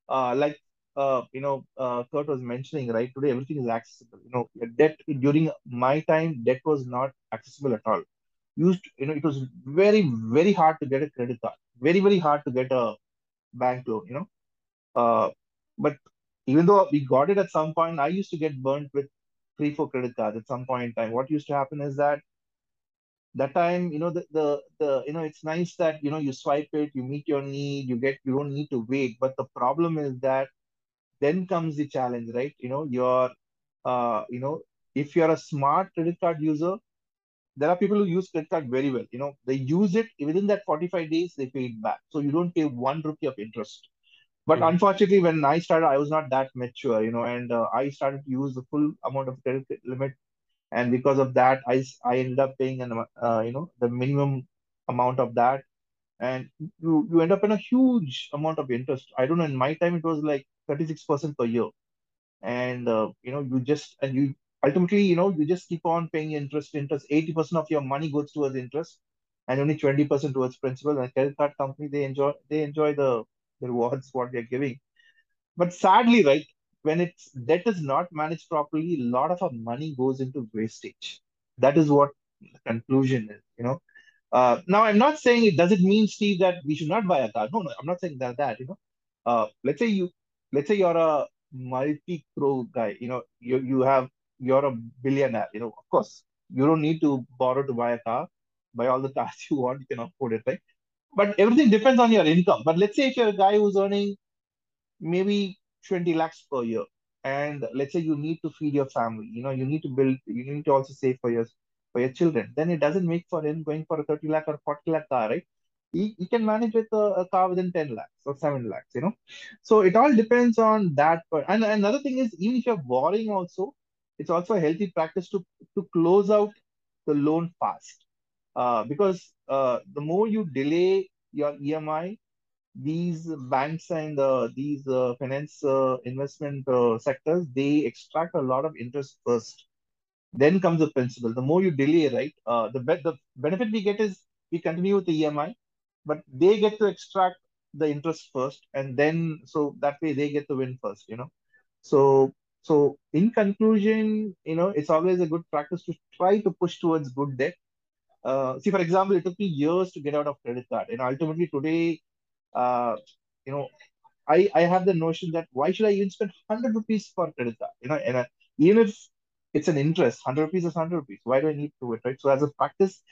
Uh, like uh, you know uh, kurt was mentioning right today everything is accessible. You know debt during my time debt was not accessible at all. Used you know it was very very hard to get a credit card. Very very hard to get a bank loan you know. Uh, but even though we got it at some point i used to get burnt with three four credit cards at some point in time. What used to happen is that that time you know the, the the you know it's nice that you know you swipe it you meet your need you get you don't need to wait but the problem is that then comes the challenge right you know you're uh you know if you're a smart credit card user there are people who use credit card very well. You know, they use it within that 45 days, they pay it back. So you don't pay one rupee of interest. But mm. unfortunately, when I started, I was not that mature, you know, and uh, I started to use the full amount of credit limit, and because of that, I I ended up paying an uh, you know the minimum amount of that, and you you end up in a huge amount of interest. I don't know. In my time, it was like 36% per year, and uh, you know you just and you ultimately, you know, you just keep on paying interest, interest. 80% of your money goes towards interest and only 20% towards principal. And credit card company, they enjoy they enjoy the, the rewards what they're giving. But sadly, right, when it's debt is not managed properly, a lot of our money goes into wastage. That is what the conclusion is, you know. Uh, now, I'm not saying it doesn't mean, Steve, that we should not buy a car. No, no, I'm not saying that. That you know, uh, let's say you, let's say you're a multi-pro guy. You know, you you have you're a billionaire. You know, of course, you don't need to borrow to buy a car. Buy all the cars [LAUGHS] you want, you can afford it, right? But everything depends on your income. But let's say if you're a guy who's earning maybe 20 lakhs per year, and let's say you need to feed your family, you know, you need to build, you need to also save for your for your children, then it doesn't make for him going for a 30 lakh or 40 lakh car, right? He, he can manage with a, a car within 10 lakhs or 7 lakhs, you know. So it all depends on that. And another thing is, even if you're borrowing also, it's also a healthy practice to, to close out the loan fast. Uh, because uh, the more you delay your EMI, these banks and uh, these uh, finance uh, investment uh, sectors, they extract a lot of interest first. Then comes the principal. The more you delay, right, the, be- the benefit we get is we continue with the EMI, but they get to extract the interest first, and then so that way they get to win first, you know. So so in conclusion, you know, it's always a good practice to try to push towards good debt. Uh, see, for example, it took me years to get out of credit card, and ultimately today, uh, you know, I I have the notion that why should I even spend hundred rupees for credit card? You know, and uh, even if it's an interest, hundred rupees is hundred rupees. Why do I need to it, right? So as a practice,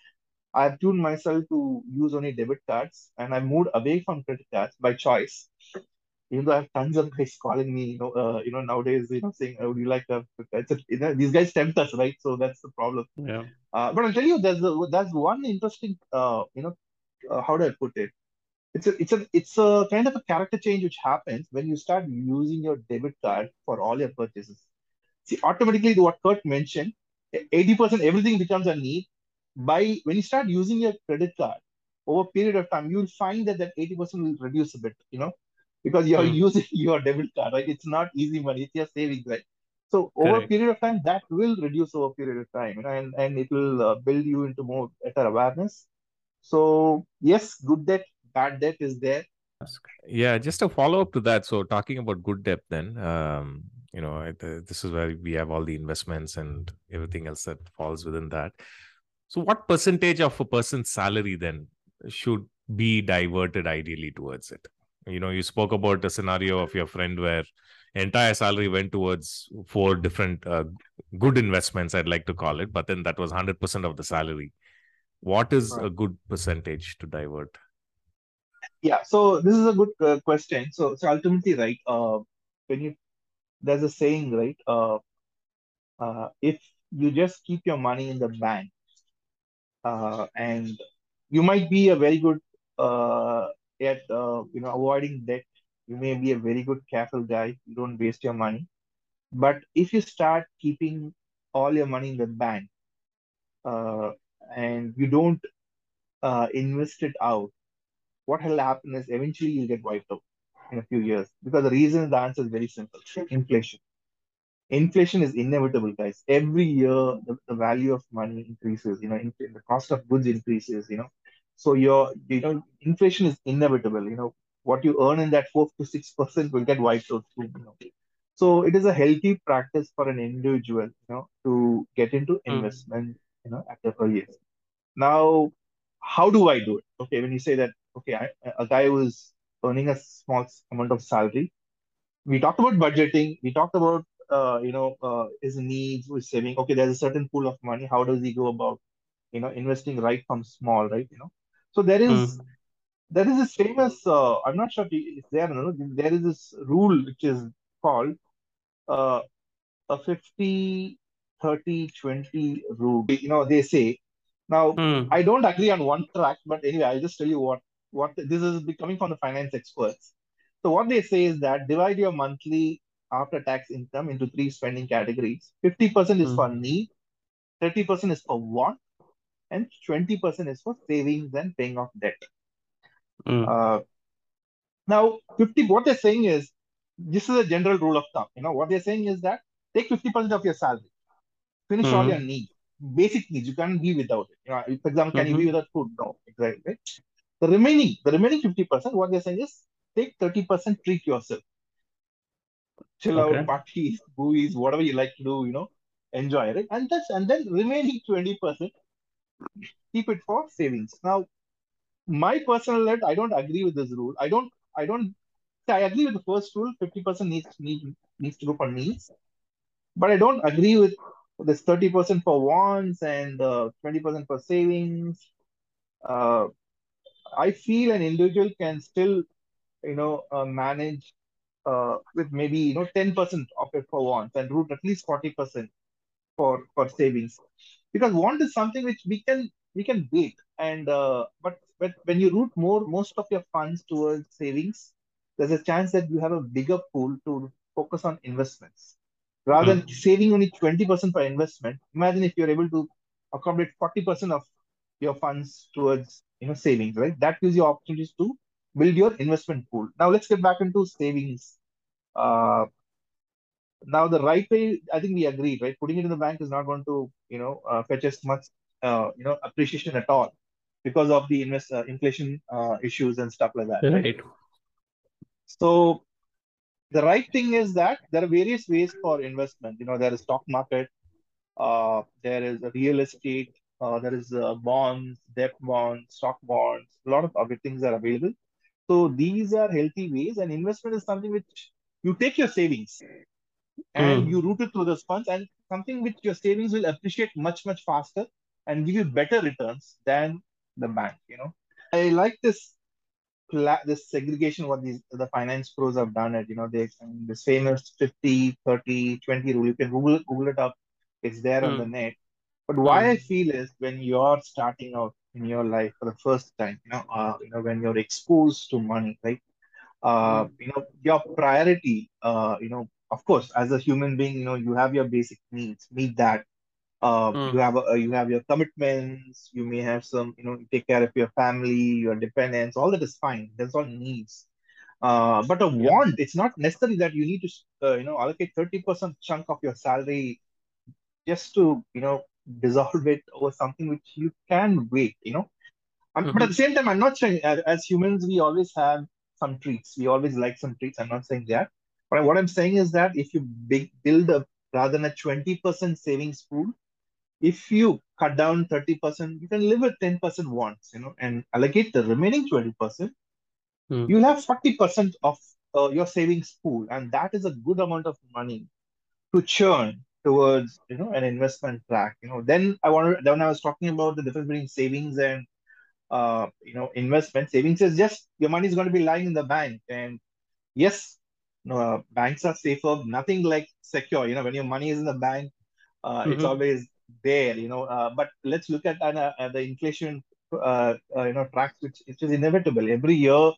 I've tuned myself to use only debit cards, and I moved away from credit cards by choice even though I have tons of guys calling me, you know, uh, you know, nowadays, you know, saying, "Oh, would you like a?" It's a you know, these guys tempt us, right? So that's the problem. Yeah. Uh, but I'll tell you, there's a, there's one interesting, uh, you know, uh, how do I put it? It's a it's a it's a kind of a character change which happens when you start using your debit card for all your purchases. See, automatically, what Kurt mentioned, eighty percent everything becomes a need. By when you start using your credit card over a period of time, you'll find that that eighty percent will reduce a bit. You know, because you're mm. using [LAUGHS] your debit card, right? It's not easy money, it's your savings, right? So over Correct. a period of time, that will reduce over a period of time, you know, and, and it will uh, build you into more better awareness. So yes, good debt, bad debt is there. Yeah, just a follow up to that. So talking about good debt, then, um, you know, this is where we have all the investments and everything else that falls within that. So, what percentage of a person's salary then should be diverted ideally towards it? you know you spoke about a scenario of your friend where entire salary went towards four different uh, good investments i'd like to call it but then that was 100% of the salary what is right. a good percentage to divert yeah so this is a good uh, question. So so ultimately right uh when you there's a saying right uh, uh if you just keep your money in the bank uh and you might be a very good uh at uh, you know avoiding debt you may be a very good careful guy you don't waste your money. But if you start keeping all your money in the bank uh, and you don't uh, invest it out what will happen is eventually you'll get wiped out in a few years because the reason the answer is very simple inflation inflation is inevitable guys every year the, the value of money increases you know in, the cost of goods increases you know so your you know inflation is inevitable. You know what you earn in that four to six percent will get wiped out You know. So it is a healthy practice for an individual, you know, to get into hmm. investment, mm. you know, at the early age. Now, how do I do it? Okay, when you say that, okay, I, a guy who's earning a small amount of salary, we talked about budgeting. We talked about, uh, you know, uh, his needs, his saving. Okay, there's a certain pool of money. How does he go about, you know, investing right from small, right? You know, so there is mm. there is this famous. Uh, I'm not sure if there. No, there is this rule which is called uh, a 50 30 20 rule. You know, they say Now, Mm. I don't agree on one track, but anyway, I'll just tell you what what this is coming from the finance experts. So what they say is that divide your monthly after-tax income into three spending categories. 50% is Mm. for need, 30% is for want, and 20% is for savings and paying off debt. Mm. Uh, now, 50, what they're saying is this is a general rule of thumb. You know, what they're saying is that take 50% of your salary, finish all Mhm. your needs, basic needs. You can't be without it. You know, for example, can you be Mhm. without food? No, exactly. Right? The remaining, the remaining 50%, what they're saying is take 30%, treat yourself. Chill Okay. out, parties, movies, whatever you like to do, you know, enjoy it. And that's and then remaining 20%, keep it for savings. Now, my personal let I don't agree with this rule. I don't I don't I agree with the first rule, 50% needs need, needs to go for needs, but I don't agree with this 30% for wants and uh, 20% for savings. Uh, I feel an individual can still, you know, uh, manage uh, with maybe you know 10% of it for wants and root at least 40% for for savings because want is something which we can we can wait and uh, but but when you root more most of your funds towards savings there's a chance that you have a bigger pool to focus on investments rather than Mm. saving only 20% for investment imagine if you're able to accommodate 40% of your funds towards you know savings right that gives you opportunities to build your investment pool now let's get back into savings uh, now the right way, I think we agreed, right? Putting it in the bank is not going to, you know, uh, fetch as much, uh, you know, appreciation at all because of the invest uh, inflation uh, issues and stuff like that, right? Right. So the right thing is that there are various ways for investment. You know, there is stock market, uh, there is real estate, uh, there is uh, bonds, debt bonds, stock bonds. A lot of other things are available. So these are healthy ways, and investment is something which you take your savings and Mm. you route it through those funds and something which your savings will appreciate much much faster and give you better returns than the bank you know i like this this segregation what these the finance pros have done it you know they this famous 50 30 20 rule you can google google it up it's there on the Mm. net but why i Mm. feel is when you're starting out in your life for the first time you know uh, you know when you're exposed to money right uh, Mm. you know, your priority, uh, you know, of course, as a human being, you know, you have your basic needs, meet that. Uh, you Mm. have a, you have your commitments. You may have some, you know, you take care of your family, your dependents. All that is fine. That's all needs. Uh, but a want, it's not necessary that you need to, uh, you know, allocate 30% chunk of your salary just to, you know, dissolve it over something which you can wait, you know. Um, but at the Mhm. same time, I'm not saying as, humans, we always have some treats. We always like some treats. I'm not saying that. But what I'm saying is that if you build a rather than a 20% savings pool, if you cut down 30%, you can live with 10% wants, you know, and allocate the remaining 20%, Mm. you'll have 40% of uh, your savings pool. And that is a good amount of money to churn towards, you know, an investment track. You know, then I wanted, then I was talking about the difference between savings and uh, you know, investment. Savings is just your money is going to be lying in the bank. And yes, no, uh, banks are safer. Nothing like secure. You know, when your money is in the bank, uh, it's Mhm. always there. You know, uh, but let's look at uh, at the inflation. Uh, uh, you know, tracks which which is inevitable every year.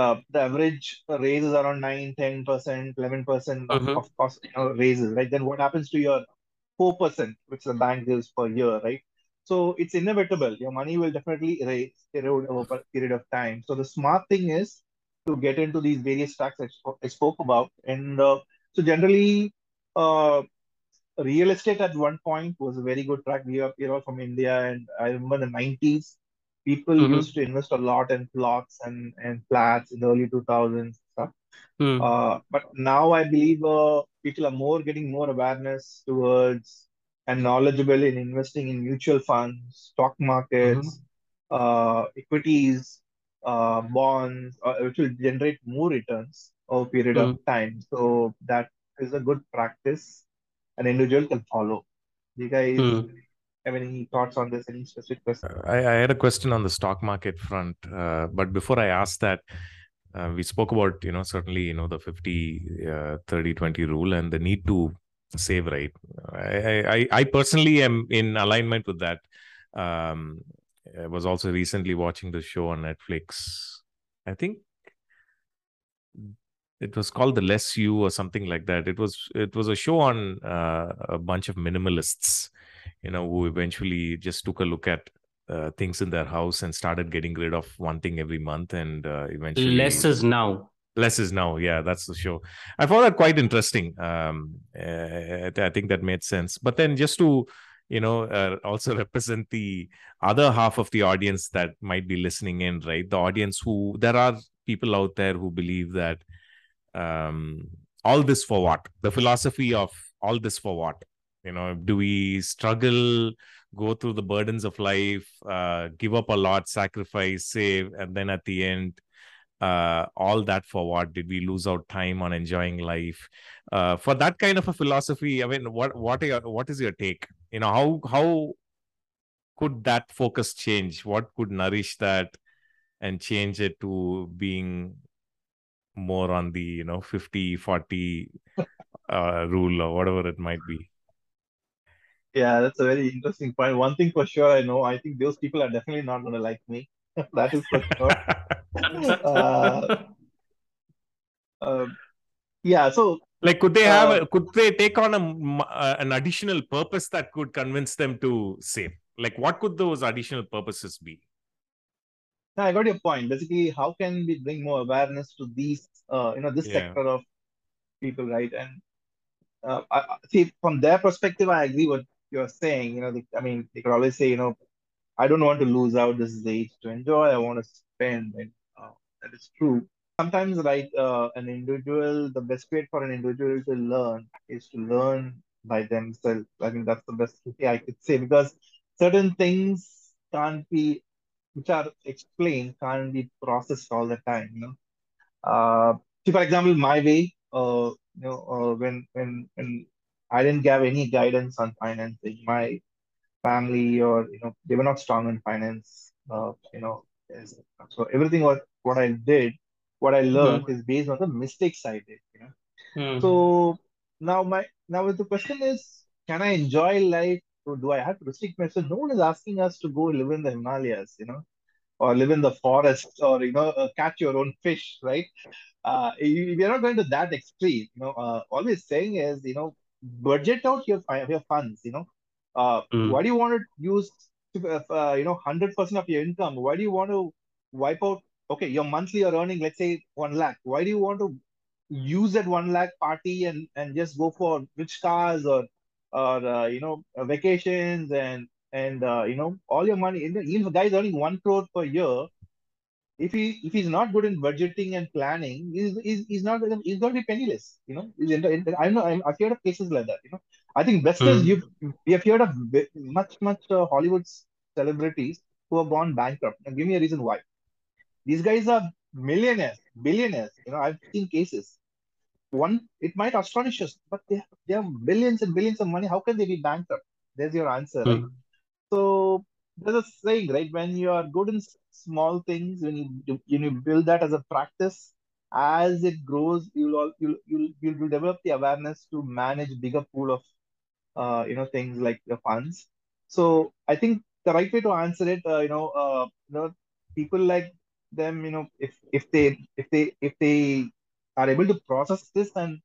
Uh, the average raise is around 9, 10%, 11% of, Mhm. of cost, you know, raises, right? Then what happens to your 4%, which the bank gives per year, right? So it's inevitable. Your money will definitely erase, erode over a period of time. So the smart thing is to get into these various stacks I, I spoke about. And uh, so generally, uh, real estate at one point was a very good track. We are, we're all from India, and I remember the 90s, people used Mhm. to invest a lot in plots and, and flats in the early 2000s. Stuff. Mm. Uh, but now I believe uh, people are more getting more awareness towards and knowledgeable in investing in mutual funds, stock markets, uh, equities, uh, bonds, uh, which will generate more returns over a period of Mm. time. So that is a good practice an individual can follow. You guys Mm. Have any thoughts on this? Any specific question? I, I had a question on the stock market front, uh, but before I ask that, uh, we spoke about you know certainly you know the 50 uh, 30 20 rule and the need to save right I, I i personally am in alignment with that Um, I was also recently watching the show on Netflix. I think it was called the less you or something like that it was it was a show on uh, a bunch of minimalists you know who eventually just took a look at uh, things in their house and started getting rid of one thing every month and uh, eventually less is now. Less is now yeah that's the show. I found that quite interesting um, uh, i think that made sense. But then just to you know uh, also [LAUGHS] represent the other half of the audience that might be listening in right? The audience who there are people out there who believe that um, all this for what? The philosophy of all this for what you know do we struggle go through the burdens of life uh, give up a lot sacrifice save and then at the end uh, all that for what? Did we lose our time on enjoying life? Uh, for that kind of a philosophy i mean what what are your, what is your take? You know how how could that focus change? What could nourish that and change it to being more on the you know 50 40 uh, rule or whatever it might be yeah that's a very interesting point. one thing for sure i know i think those people are definitely not going to like me [LAUGHS] that is for sure [LAUGHS] uh, uh, yeah so like could they have uh, a, could they take on a uh, an additional purpose that could convince them to save like what could those additional purposes be I got your point. Basically, how can we bring more awareness to these, uh, you know, this yeah sector of people, right? And uh, I, see, from their perspective, I agree what you're saying. You know, they, I mean, they could always say, you know, I don't want to lose out. This is the age to enjoy. I want to spend. And uh, that is true. Sometimes, right, uh, an individual, the best way for an individual to learn is to learn by themselves. I think that's the best way I could say because certain things can't be which are explained can't be processed all the time, you know. Uh, see, for example, my way, uh, you know, uh, when when when I didn't have any guidance on financing, my family or you know they were not strong in finance. Uh, you know, so everything what what I did, what I learned Hmm. is based on the mistakes I did. You know, Hmm. so now my now the question is, can I enjoy life? Or do I have to restrict myself? No one is asking us to go live in the Himalayas, you know or live in the forest or you know uh, catch your own fish right uh we are not going to that extreme you know uh, always saying is you know budget out your your funds you know. Uh Hmm. why do you want to use uh, uh, you know 100% of your income? Why do you want to wipe out okay your monthly you're earning let's say 1 lakh. Why do you want to use that 1 lakh party and and just go for rich cars or or uh, you know uh, vacations and and uh, you know all your money you know, even if a guy is earning 1 crore per year if he if he's not good in budgeting and planning he's he's, he's not he's going to be penniless you know? He's in, in, I know I'm, I've heard of cases like that you know? I think best is Hmm. you we have heard of much much uh, Hollywood celebrities who have gone bankrupt. And give me a reason why. These guys are millionaires billionaires you know? I've seen cases. One it might astonish us but they have, they have billions and billions of money. How can they be bankrupt? There's your answer right? Hmm. so there's a saying, right? When you are good in small things, when you when you build that as a practice, as it grows, you'll all you'll you'll you'll develop the awareness to manage bigger pool of uh, you know things like the funds. So I think the right way to answer it, uh, you know, uh, you know, people like them, you know, if if they if they if they are able to process this and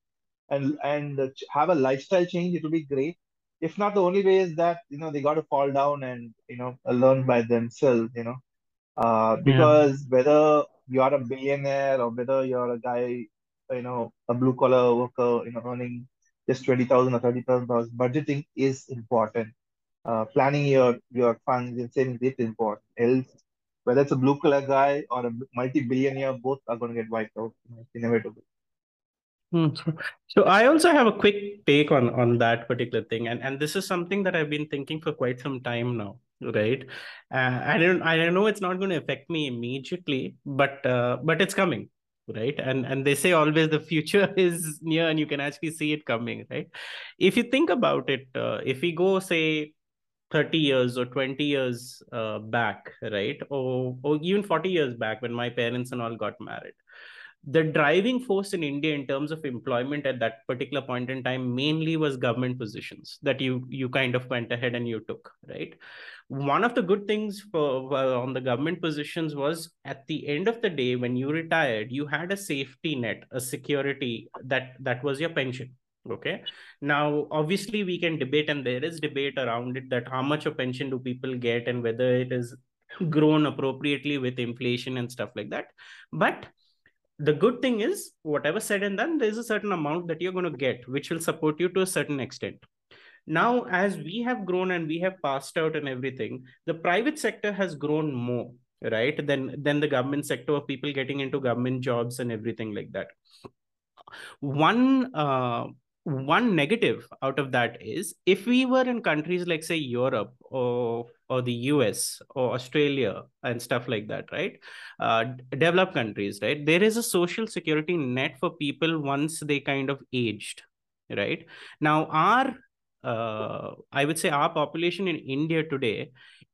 and and have a lifestyle change, it will be great. If not, the only way is that you know they got to fall down and you know learn by themselves. You know, uh, Yeah. because whether you are a billionaire or whether you're a guy, you know, a blue collar worker, you know, earning just twenty thousand or thirty thousand dollars, budgeting is important. Uh, planning your your funds and savings is important. Else, whether it's a blue collar guy or a multi-billionaire, both are going to get wiped out. It's inevitable. Hmm. So I also have a quick take on on that particular thing, and and this is something that I've been thinking for quite some time now, right? Uh, I don't I don't know it's not going to affect me immediately, but uh, but it's coming, right? And and they say always the future [LAUGHS] is near, and you can actually see it coming, right? If you think about it, uh, if we go say 30 years or 20 years uh, back, right? Or, or even 40 years back when my parents and all got married the driving force in India in terms of employment at that particular point in time mainly was government positions that you you kind of went ahead and you took, right? One of the good things for uh, on the government positions was at the end of the day when you retired, you had a safety net, a security that that was your pension. Okay. Now, obviously, we can debate, and there is debate around it that how much of pension do people get and whether it is grown appropriately with inflation and stuff like that. But the good thing is whatever said and done there's a certain amount that you're going to get which will support you to a certain extent. Now as we have grown and we have passed out and everything the private sector has grown more right than than the government sector of people getting into government jobs and everything like that. One uh, one negative out of that is if we were in countries like say europe or or the us or australia and stuff like that right? Uh, developed countries right? There is a social security net for people once they kind of aged right? Now our uh, i would say our population in india today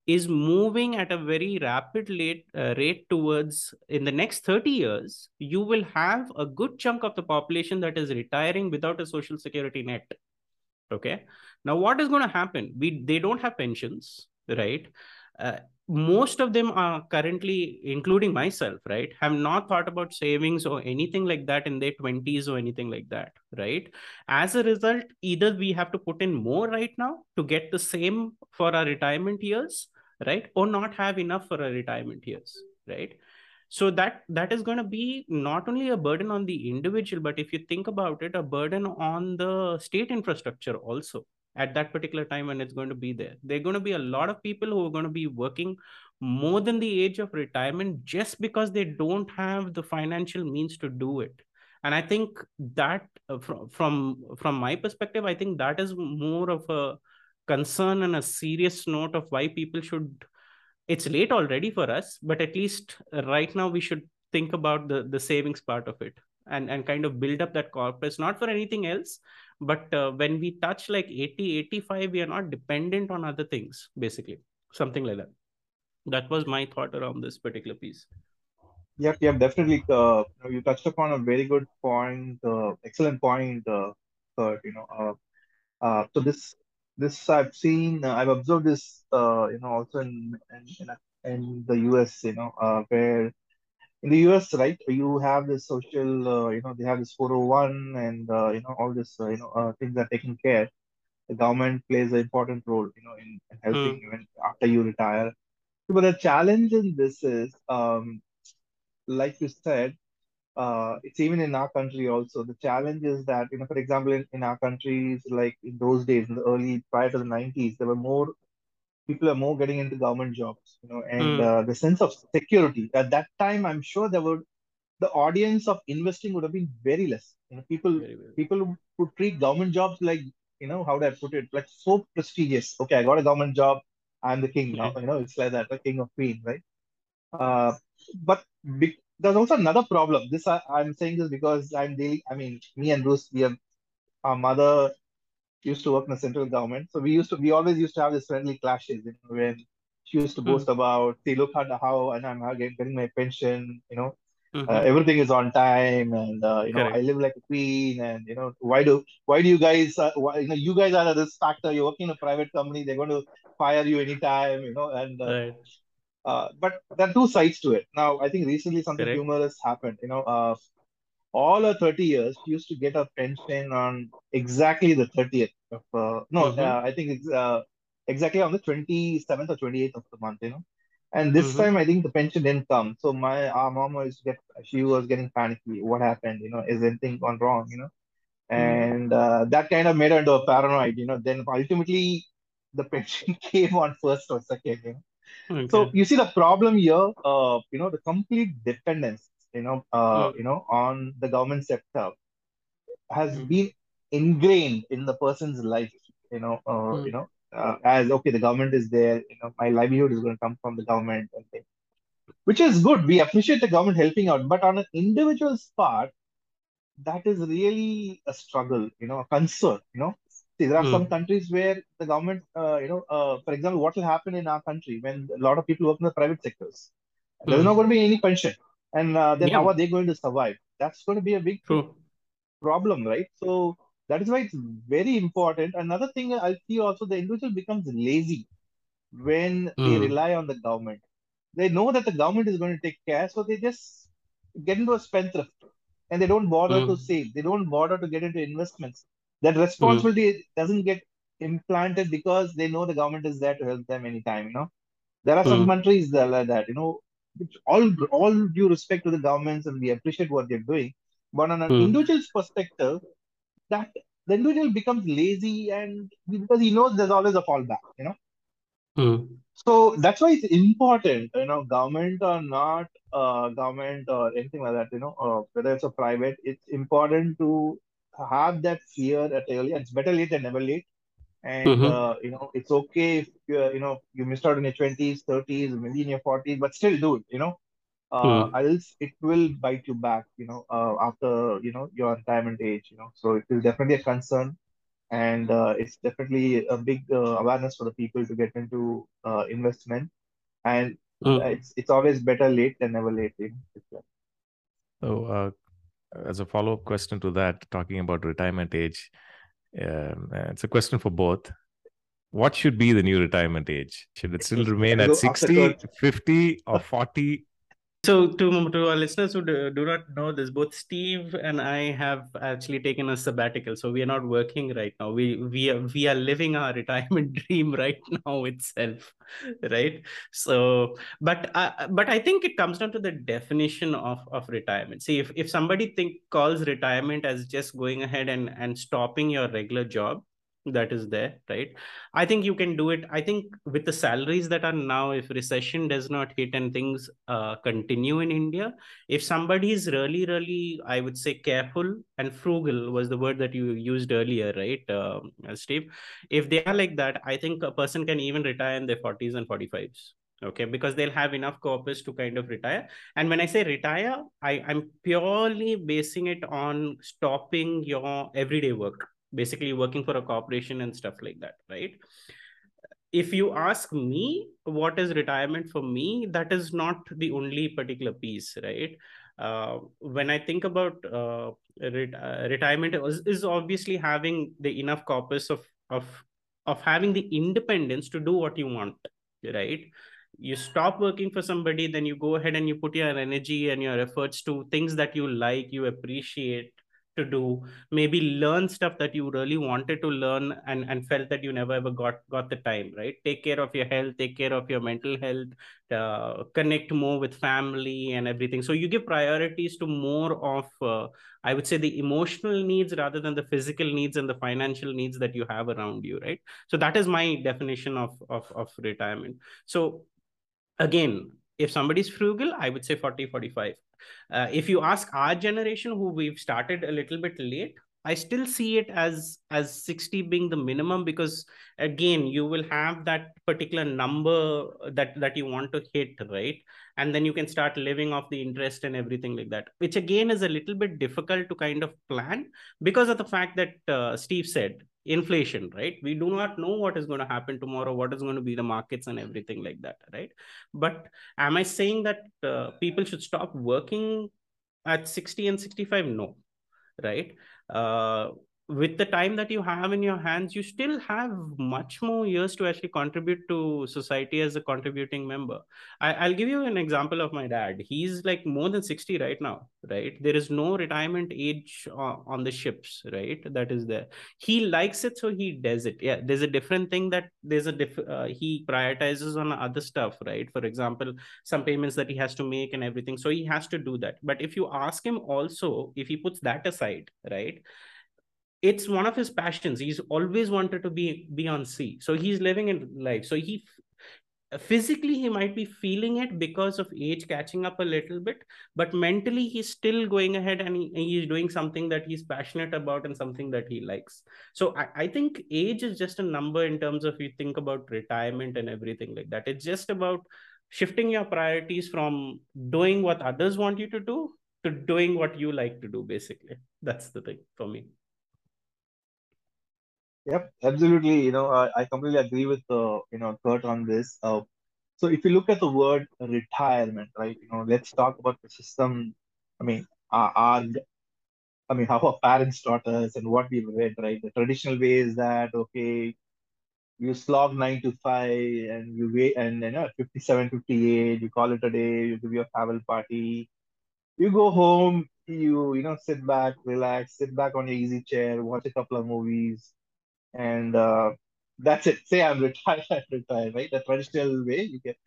is moving at a very rapid rate, uh, rate towards in the next 30 years you will have a good chunk of the population that is retiring without a social security net. Okay? Now what is going to happen? We they don't have pensions right? Uh, most of them are currently including myself right have not thought about savings or anything like that in their 20s or anything like that right? As a result either we have to put in more right now to get the same for our retirement years right? Or not have enough for a retirement years right? So that that is going to be not only a burden on the individual but if you think about it a burden on the state infrastructure also at that particular time when it's going to be there. There are going to be a lot of people who are going to be working more than the age of retirement just because they don't have the financial means to do it. And i think that uh, from from from my perspective i think that is more of a concern and a serious note of why people should it's late already for us but at least right now we should think about the the savings part of it and and kind of build up that corpus not for anything else but uh, when we touch like 80 85 we are not dependent on other things basically something like that. That was my thought around this particular piece. Yep yep definitely uh, you touched upon a very good point uh, excellent point uh, you know uh, uh, so this this I've seen, uh, I've observed this, uh, you know, also in in, in the US, you know, uh, where in the US, right, you have this social, uh, you know, they have this 401 and, uh, you know, all this, uh, you know, uh, things are taken care. The government plays an important role, you know, in, in helping mm. even after you retire. But the challenge in this is, um, like you said, uh, it's even in our country also. The challenge is that, you know, for example, in, in our countries, like in those days, in the early, prior to the 90s, there were more, people are more getting into government jobs, you know, and mm. uh, the sense of security. At that time, I'm sure there were, the audience of investing would have been very less. You know, people, people would treat government jobs like, you know, how do I put it? Like so prestigious. Okay, I got a government job. I'm the king now. You know, it's like that, the king of queen, right? Uh, but be- there's also another problem. This I, I'm saying this because I'm daily. I mean, me and Bruce, we have our mother used to work in the central government, so we used to we always used to have this friendly clashes. You know, when she used to mm-hmm. boast about, "See, look at how and I'm getting, getting my pension. You know, mm-hmm. uh, everything is on time, and uh, you know, Correct. I live like a queen. And you know, why do why do you guys? Uh, why, you know, you guys are a risk factor. You're working in a private company. They're going to fire you anytime. You know, and uh, right uh, but there are two sides to it. Now, I think recently something Correct. humorous happened. You know, uh, all our 30 years, we used to get a pension on exactly the 30th of, uh, no, mm-hmm. uh, I think it's uh, exactly on the 27th or 28th of the month, you know. And this mm-hmm. time, I think the pension didn't come. So my our mom was get she was getting panicky. What happened? You know, is anything gone wrong? You know, mm-hmm. and uh, that kind of made her into a paranoid. You know, then ultimately the [LAUGHS] pension came on first or second. You know, Okay. So you see the problem here, uh, you know, the complete dependence, you know, uh, mm. you know, on the government sector has mm. been ingrained in the person's life, you know, uh, mm. you know, uh, as okay, the government is there, you know, my livelihood is going to come from the government, and which is good. We appreciate the government helping out, but on an individual's part, that is really a struggle, you know, a concern, you know, See, there are mm. some countries where the government, uh, you know, uh, for example, what will happen in our country when a lot of people work in the private sectors? There's mm. not going to be any pension. And uh, then yeah. how are they going to survive? that's going to be a big True. problem, right? So that is why it's very important. Another thing I see also the individual becomes lazy when they Mm. rely on the government. They know that the government is going to take care, so they just get into a spendthrift and they don't bother to Mm. save. They don't bother to get into investments. That Mm. responsibility doesn't get implanted because they know the government is there to help them anytime, you know. There are some Mm. countries that are like that, you know, which all all due respect to the governments and we appreciate what they're doing. But on an Mm. individual's perspective, that the individual becomes lazy and because he knows there's always a fallback, you know. Mm. So that's why it's important, you know, government or not, uh, government or anything like that, you know, uh, whether it's a private, it's important to have that fear at early. It's better late than never late. And Mhm. uh, you know, it's okay if you you know you missed out in your twenties, thirties, maybe in your forties, but still do it. You know, uh, Mm. else it will bite you back. You know, uh, after you know your retirement age. You know, so it is definitely a concern and uh, it's definitely a big uh, awareness for the people to get into uh, investment and Mm. it's it's always better late than never late you know? So, uh, as a follow up question to that, talking about retirement age, um, uh, it's a question for both. What should be the new retirement age? Should it still remain at go 60, 50, or [LAUGHS] 40? So to to our listeners who do, do not know this, both Steve and I have actually taken a sabbatical. So we are not working right now. We we are we are living our retirement [LAUGHS] dream right now itself, right? So, but uh, but I think it comes down to the definition of of retirement. See, if if somebody think calls retirement as just going ahead and and stopping your regular job, that is there, right? I think you can do it. I think with the salaries that are now, if recession does not hit and things uh, continue in India, if somebody is really, really, I would say careful and frugal was the word that you used earlier, right, uh, Steve? If they are like that, I think a person can even retire in their 40s and 45s. Okay, because they'll have enough corpus to kind of retire. And when I say retire, I, I'm purely basing it on stopping your everyday work basically working for a corporation and stuff like that right? If you ask me what is retirement for me that is not the only particular piece right? Uh, when i think about uh, ret- uh, retirement is, is obviously having the enough corpus of of of having the independence to do what you want right? You stop working for somebody then you go ahead and you put your energy and your efforts to things that you like you appreciate to do maybe learn stuff that you really wanted to learn and, and felt that you never ever got got the time right? Take care of your health take care of your mental health uh, connect more with family and everything. So you give priorities to more of uh, i would say the emotional needs rather than the physical needs and the financial needs that you have around you right? So that is my definition of of, of retirement. So again if somebody's frugal i would say 40 45 uh, if you ask our generation who we've started a little bit late i still see it as as 60 being the minimum because again you will have that particular number that that you want to hit right? And then you can start living off the interest and everything like that which again is a little bit difficult to kind of plan because of the fact that uh, steve said inflation right? We do not know what is going to happen tomorrow what is going to be the markets and everything like that right? But am i saying that uh, people should stop working at 60 and 65 no right? Uh, with the time that you have in your hands you still have much more years to actually contribute to society as a contributing member. I, will give you an example of my dad. He's like more than 60 right now right? There is no retirement age on, on the ships right? That is there. He likes it so he does it. Yeah there's a different thing that there's a diff uh, he prioritizes on other stuff right? For example some payments that he has to make and everything. So he has to do that. But if you ask him also if he puts that aside right it's one of his passions. He's always wanted to be be on sea. So he's living in life. So he physically he might be feeling it because of age catching up a little bit but mentally he's still going ahead and he, he's doing something that he's passionate about and something that he likes. So I, I think age is just a number in terms of you think about retirement and everything like that. It's just about shifting your priorities from doing what others want you to do to doing what you like to do basically. That's the thing for me Yep, absolutely. You know, I, I completely agree with uh, you know Kurt on this. Uh, so if you look at the word retirement, right? You know, let's talk about the system. I mean, our, our I mean, how our parents taught us and what we read, right? The traditional way is that, okay, you slog nine to five and you wait, and you know, 57, 58, you call it a day, you give your farewell party, you go home, you, you know, sit back, relax, sit back on your easy chair, watch a couple of movies, and uh, that's it. Say I'm [LAUGHS] retired, I'm retired, right? The traditional way you get,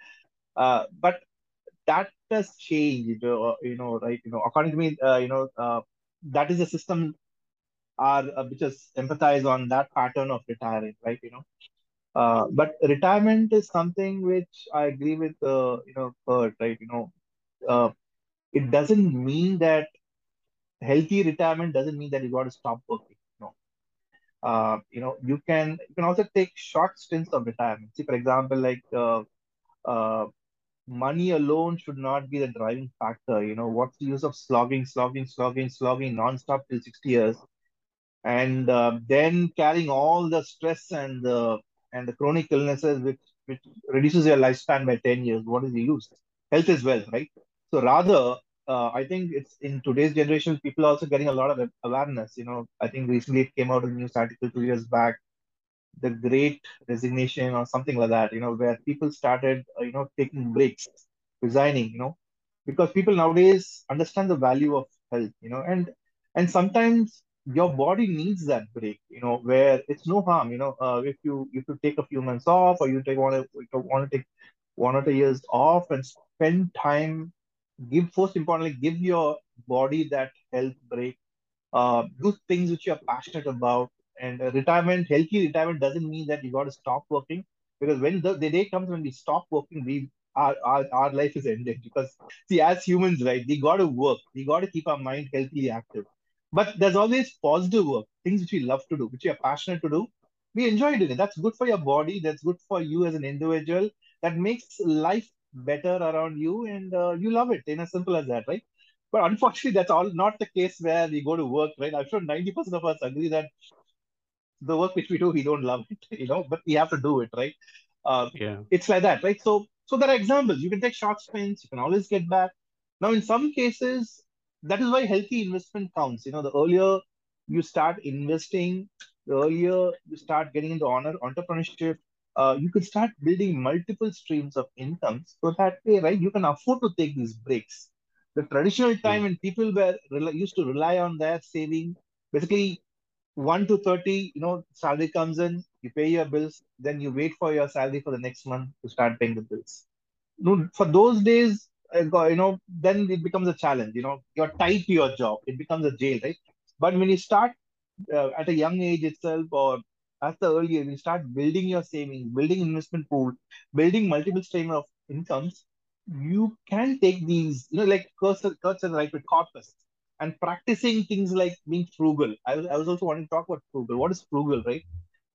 uh, but that has changed, uh, you know, right? You know, according to me, uh, you know, uh, that is a system are uh, which is empathize on that pattern of retiring, right? You know, uh, but retirement is something which I agree with, uh, you know, Kurt, right? You know, uh, it doesn't mean that healthy retirement doesn't mean that you got to stop working. Uh, you know, you can you can also take short stints of retirement. See, for example, like uh, uh, money alone should not be the driving factor. You know, what's the use of slogging, slogging, slogging, slogging nonstop till 60 years, and uh, then carrying all the stress and the and the chronic illnesses, which which reduces your lifespan by 10 years. What is the use? Health is wealth, right? So rather, uh, I think it's in today's generation, people are also getting a lot of awareness. You know, I think recently it came out in a news article two years back the great resignation or something like that, you know, where people started, uh, you know, taking breaks, resigning, you know, because people nowadays understand the value of health, you know, and and sometimes your body needs that break, you know, where it's no harm, you know, uh, if you if you take a few months off or you take want to want to take one or two years off and spend time, give first importantly, give your body that health break, uh, do things which you're passionate about, and uh, retirement, healthy retirement doesn't mean that you got to stop working because when the, the day comes when we stop working, we our, our, our life is ended because see as humans right we got to work we got to keep our mind healthily active. But there's always positive work things which we love to do which we are passionate to do we enjoy doing it. That's good for your body that's good for you as an individual that makes life better around you and uh, you love it in as simple as that right but unfortunately that's all not the case where we go to work right i'm sure 90% of us agree that the work which we do, we don't love it, [LAUGHS] you know, but we have to do it, right? Uh, yeah. It's like that, right? So, so there are examples. You can take short sprints. You can always get back. Now, in some cases, that is why healthy investment counts. You know, the earlier you start investing, the earlier you start getting into honor entrepreneurship, uh, you could start building multiple streams of income. So that way, right, you can afford to take these breaks. The traditional time when people were used to rely on their saving, basically 1 to 30, you know, salary comes in, you pay your bills, then you wait for your salary for the next month to start paying the bills. For those days, you know, then it becomes a challenge. You know, you're tied to your job. It becomes a jail, right? But when you start uh, at a young age itself, or at the earlier, you start building your savings, building investment pool, building multiple stream of incomes, you can take these, you know, like Kurt said, right, with corpus and practicing things like being frugal. I was, I was also wanting to talk about frugal. What is frugal, right?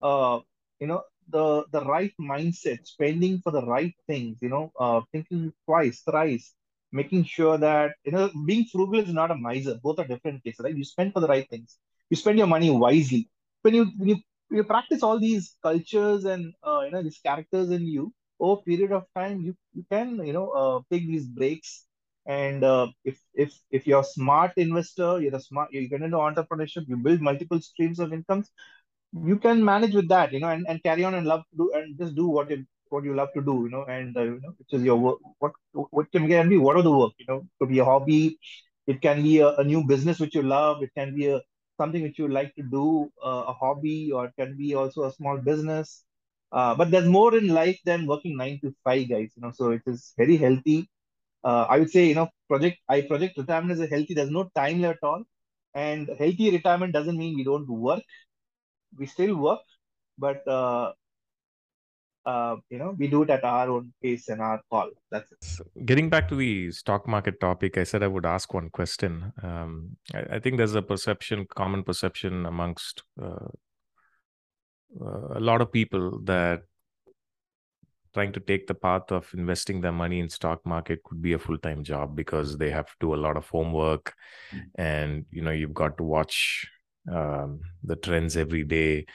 Uh, you know, the the right mindset, spending for the right things, you know, uh, thinking twice, thrice, making sure that, you know, being frugal is not a miser. Both are different cases, right? You spend for the right things. You spend your money wisely. When you, when you, you practice all these cultures and, uh, you know, these characters in you, over period of time, you, you can, you know, uh, take these breaks and uh, if if if you're a smart investor, you're a smart, you get into entrepreneurship, you build multiple streams of incomes, you can manage with that, you know, and, and carry on and love to do and just do what you what you love to do, you know, and uh, you know, which is your work. What what can be what are the work, you know, could be a hobby, it can be a, a new business which you love, it can be a something which you like to do, uh, a hobby, or can be also a small business. Uh, but there's more in life than working nine to five, guys. You know, so it is very healthy uh, I would say, you know, project I project retirement is a healthy. There's no time at all, and healthy retirement doesn't mean we don't work. We still work, but uh, uh, you know, we do it at our own pace and our call. That's it. So getting back to the stock market topic, I said I would ask one question. Um, I, I, think there's a perception, common perception amongst uh, uh, a lot of people that trying to take the path of investing their money in stock market could be a full-time job because they have to do a lot of homework mm-hmm. and you know you've got to watch um, the trends every day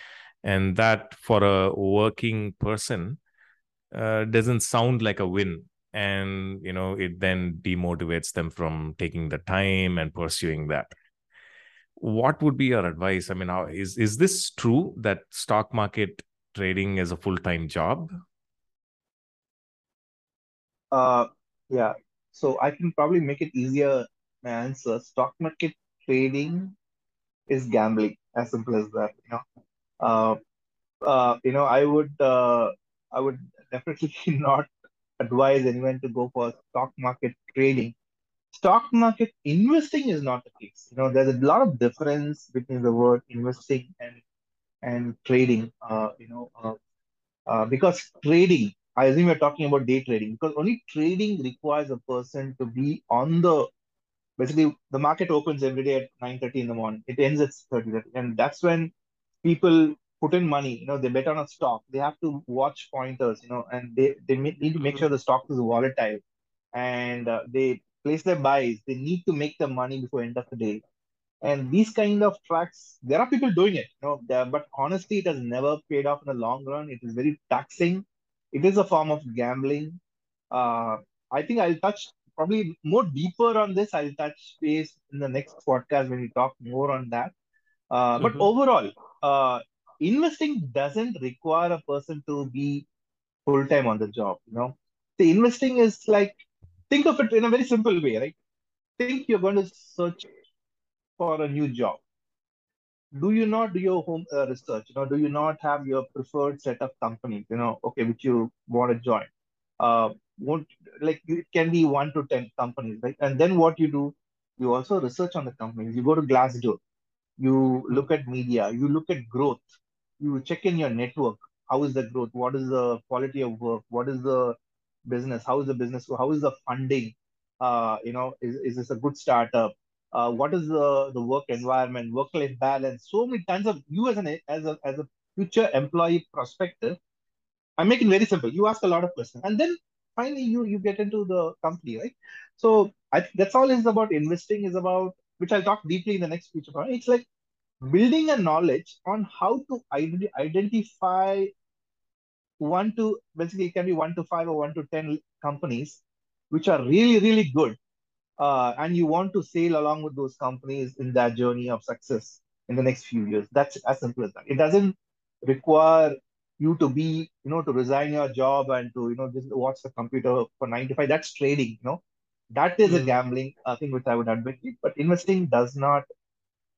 and that for a working person uh, doesn't sound like a win. And you know it then demotivates them from taking the time and pursuing that. What would be your advice? I mean how is is this true that stock market trading is a full-time job? Uh yeah. So i can probably make it easier my answer. Stock market trading is gambling as simple as that you know you know i would uh i would definitely [LAUGHS] not advise anyone to go for stock market trading. Stock market investing is not the case. You know, there's a lot of difference between the word investing and and trading. Uh, you know, uh, uh, because trading, I assume you're talking about day trading, because only trading requires a person to be on the basically the market opens every day at 9:30 in the morning. It ends at 30, and that's when people put in money, you know, they bet on a stock, they have to watch pointers, you know, and they, they need to make sure the stock is volatile and uh, they place their buys. They need to make the money before end of the day. And these kind of tracks, there are people doing it, you know, but honestly, it has never paid off in the long run. It is very taxing. It is a form of gambling. Uh, I think I'll touch probably more deeper on this. I'll touch base in the next podcast when we talk more on that. Uh, but mm-hmm. overall, uh, investing doesn't require a person to be full time on the job. You know, the investing is like think of it in a very simple way, right? Think you're going to search for a new job. Do you not do your home uh, research? You know, do you not have your preferred set of companies? You know, okay, which you want to join. Uh, won't like it can be one to ten companies, right? And then what you do, you also research on the companies. You go to Glassdoor, you look at media, you look at growth, you check in your network. How is the growth? What is the quality of work? What is the business? How is the business? How is the funding? Uh, you know, is, is this a good startup? Uh, what is the, the work environment, work life balance? So many tons of you as an as a as a future employee prospective. I'm making very simple. You ask a lot of questions, and then finally you you get into the company, right? So I think that's all is about investing is about which I'll talk deeply in the next future. It's like building a knowledge on how to identify one to basically it can be one to five or one to ten companies which are really really good uh, and you want to sail along with those companies in that journey of success in the next few years. That's as simple as that. It doesn't require you to be you know to resign your job and to you know just watch the computer for nine to five. That's trading you know that is mm. a hmm. gambling uh, thing which i would advocate but investing does not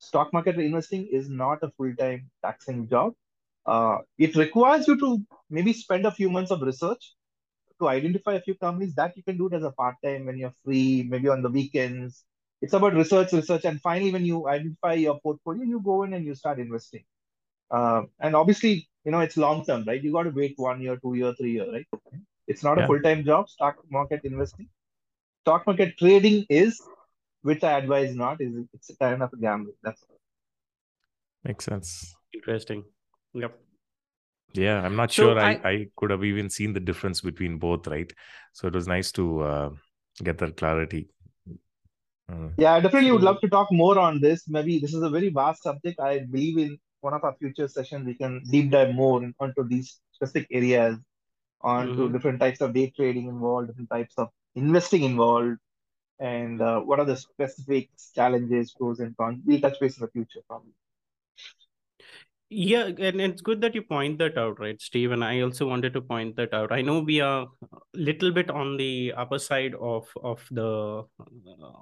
stock market investing is not a full-time taxing job. Uh, it requires you to maybe spend a few months of research to identify a few companies that you can do it as a part-time when you're free, maybe on the weekends. It's about research, research, and finally, when you identify your portfolio, you go in and you start investing. Uh, and obviously, you know, it's long term, right? You got to wait one year, two year, three year, right? It's not yeah. a full-time job, stock market investing. Stock market trading is which I advise not, is it's a kind of a gamble. That's all. Makes sense. Interesting. Yep. Yeah, I'm not so sure I, I, I, could have even seen the difference between both, right? So it was nice to uh, get that clarity. Uh, yeah, I definitely so... would love to talk more on this. Maybe this is a very vast subject. I believe in one of our future sessions, we can deep dive more onto these specific areas, onto mm-hmm. different types of day trading involved, different types of investing involved, and uh, what are the specific challenges, pros and cons. We'll touch base in the future probably. Yeah, and it's good that you point that out, right, Steve? And I also wanted to point that out. I know we are a little bit on the upper side of of the uh,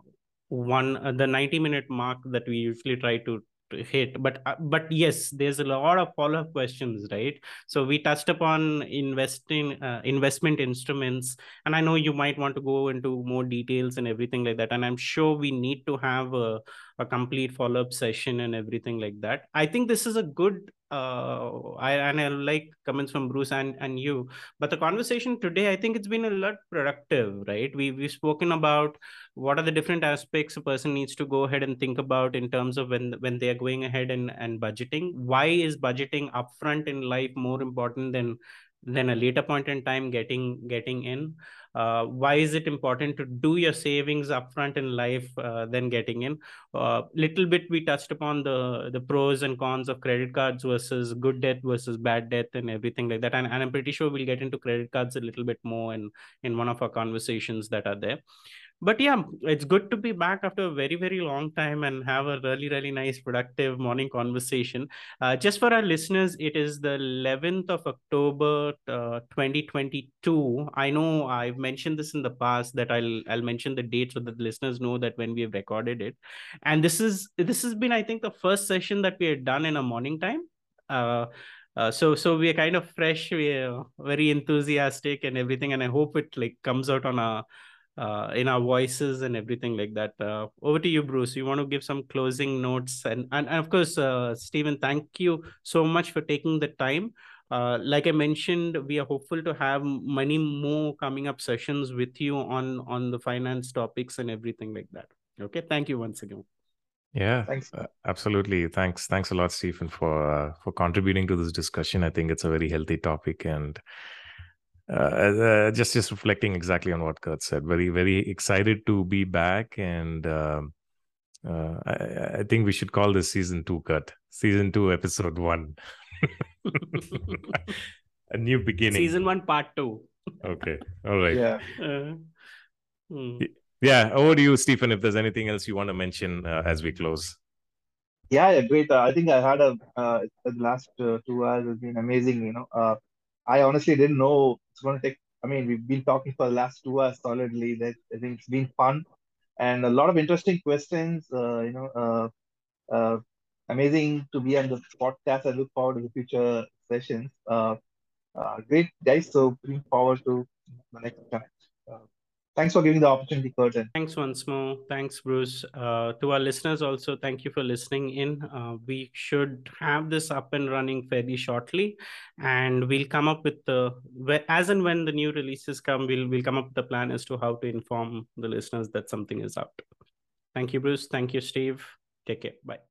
one uh, the 90 minute mark that we usually try to hit. But uh, but yes there's a lot of follow-up questions right? So we touched upon investing uh, investment instruments. And i know you might want to go into more details and everything like that. And i'm sure we need to have a, a complete follow-up session and everything like that i think this is a good uh, I and I like comments from Bruce and and you. But the conversation today, I think it's been a lot productive, right? We we've spoken about what are the different aspects a person needs to go ahead and think about in terms of when when they are going ahead and and budgeting. Why is budgeting upfront in life more important than then a later point in time getting getting in. Uh, why is it important to do your savings upfront in life uh, then getting in? Uh, little bit we touched upon the the pros and cons of credit cards versus good debt versus bad debt and everything like that. And, and i'm pretty sure we'll get into credit cards a little bit more in in one of our conversations that are there but yeah, it's good to be back after a very, very long time and have a really, really nice, productive morning conversation. Uh, just for our listeners, it is the 11th of October, uh, 2022. I know I've mentioned this in the past that I'll I'll mention the date so that the listeners know that when we have recorded it. And this is this has been, I think, the first session that we had done in a morning time. Uh, uh, so so we are kind of fresh we are very enthusiastic and everything and i hope it like comes out on a uh, in our voices and everything like that. Uh, over to you, Bruce. You want to give some closing notes, and and, and of course, uh, Stephen, thank you so much for taking the time. Uh, like I mentioned, we are hopeful to have many more coming up sessions with you on on the finance topics and everything like that. Okay, thank you once again. Yeah, thanks. Uh, absolutely. Thanks. Thanks a lot, Stephen, for uh, for contributing to this discussion. I think it's a very healthy topic and uh, uh, just just reflecting exactly on what Kurt said. Very very excited to be back, and um, uh, I, I, think we should call this season two, Kurt. Season two, episode one. [LAUGHS] A new beginning. Season one, part two. okay. All right. Yeah. Uh, hmm. Yeah. Over to you, Stephen. If there's anything else you want to mention uh, as we close. Yeah, great. I think I had a the last two hours has been amazing. You know, I honestly didn't know it's going to take. I mean, we've been talking for the last two hours solidly. That I think it's been fun and a lot of interesting questions. Uh, you know, uh, uh, amazing to be on the podcast. I look forward to the future sessions. Uh, uh, great guys. So looking forward to the next time. Thanks for giving the opportunity, Curtin. Thanks once more. Thanks, Bruce. Uh, to our listeners, also, thank you for listening in. Uh, we should have this up and running fairly shortly, and we'll come up with the as and when the new releases come, we'll we'll come up with the plan as to how to inform the listeners that something is out. Thank you, Bruce. Thank you, Steve. Take care. Bye.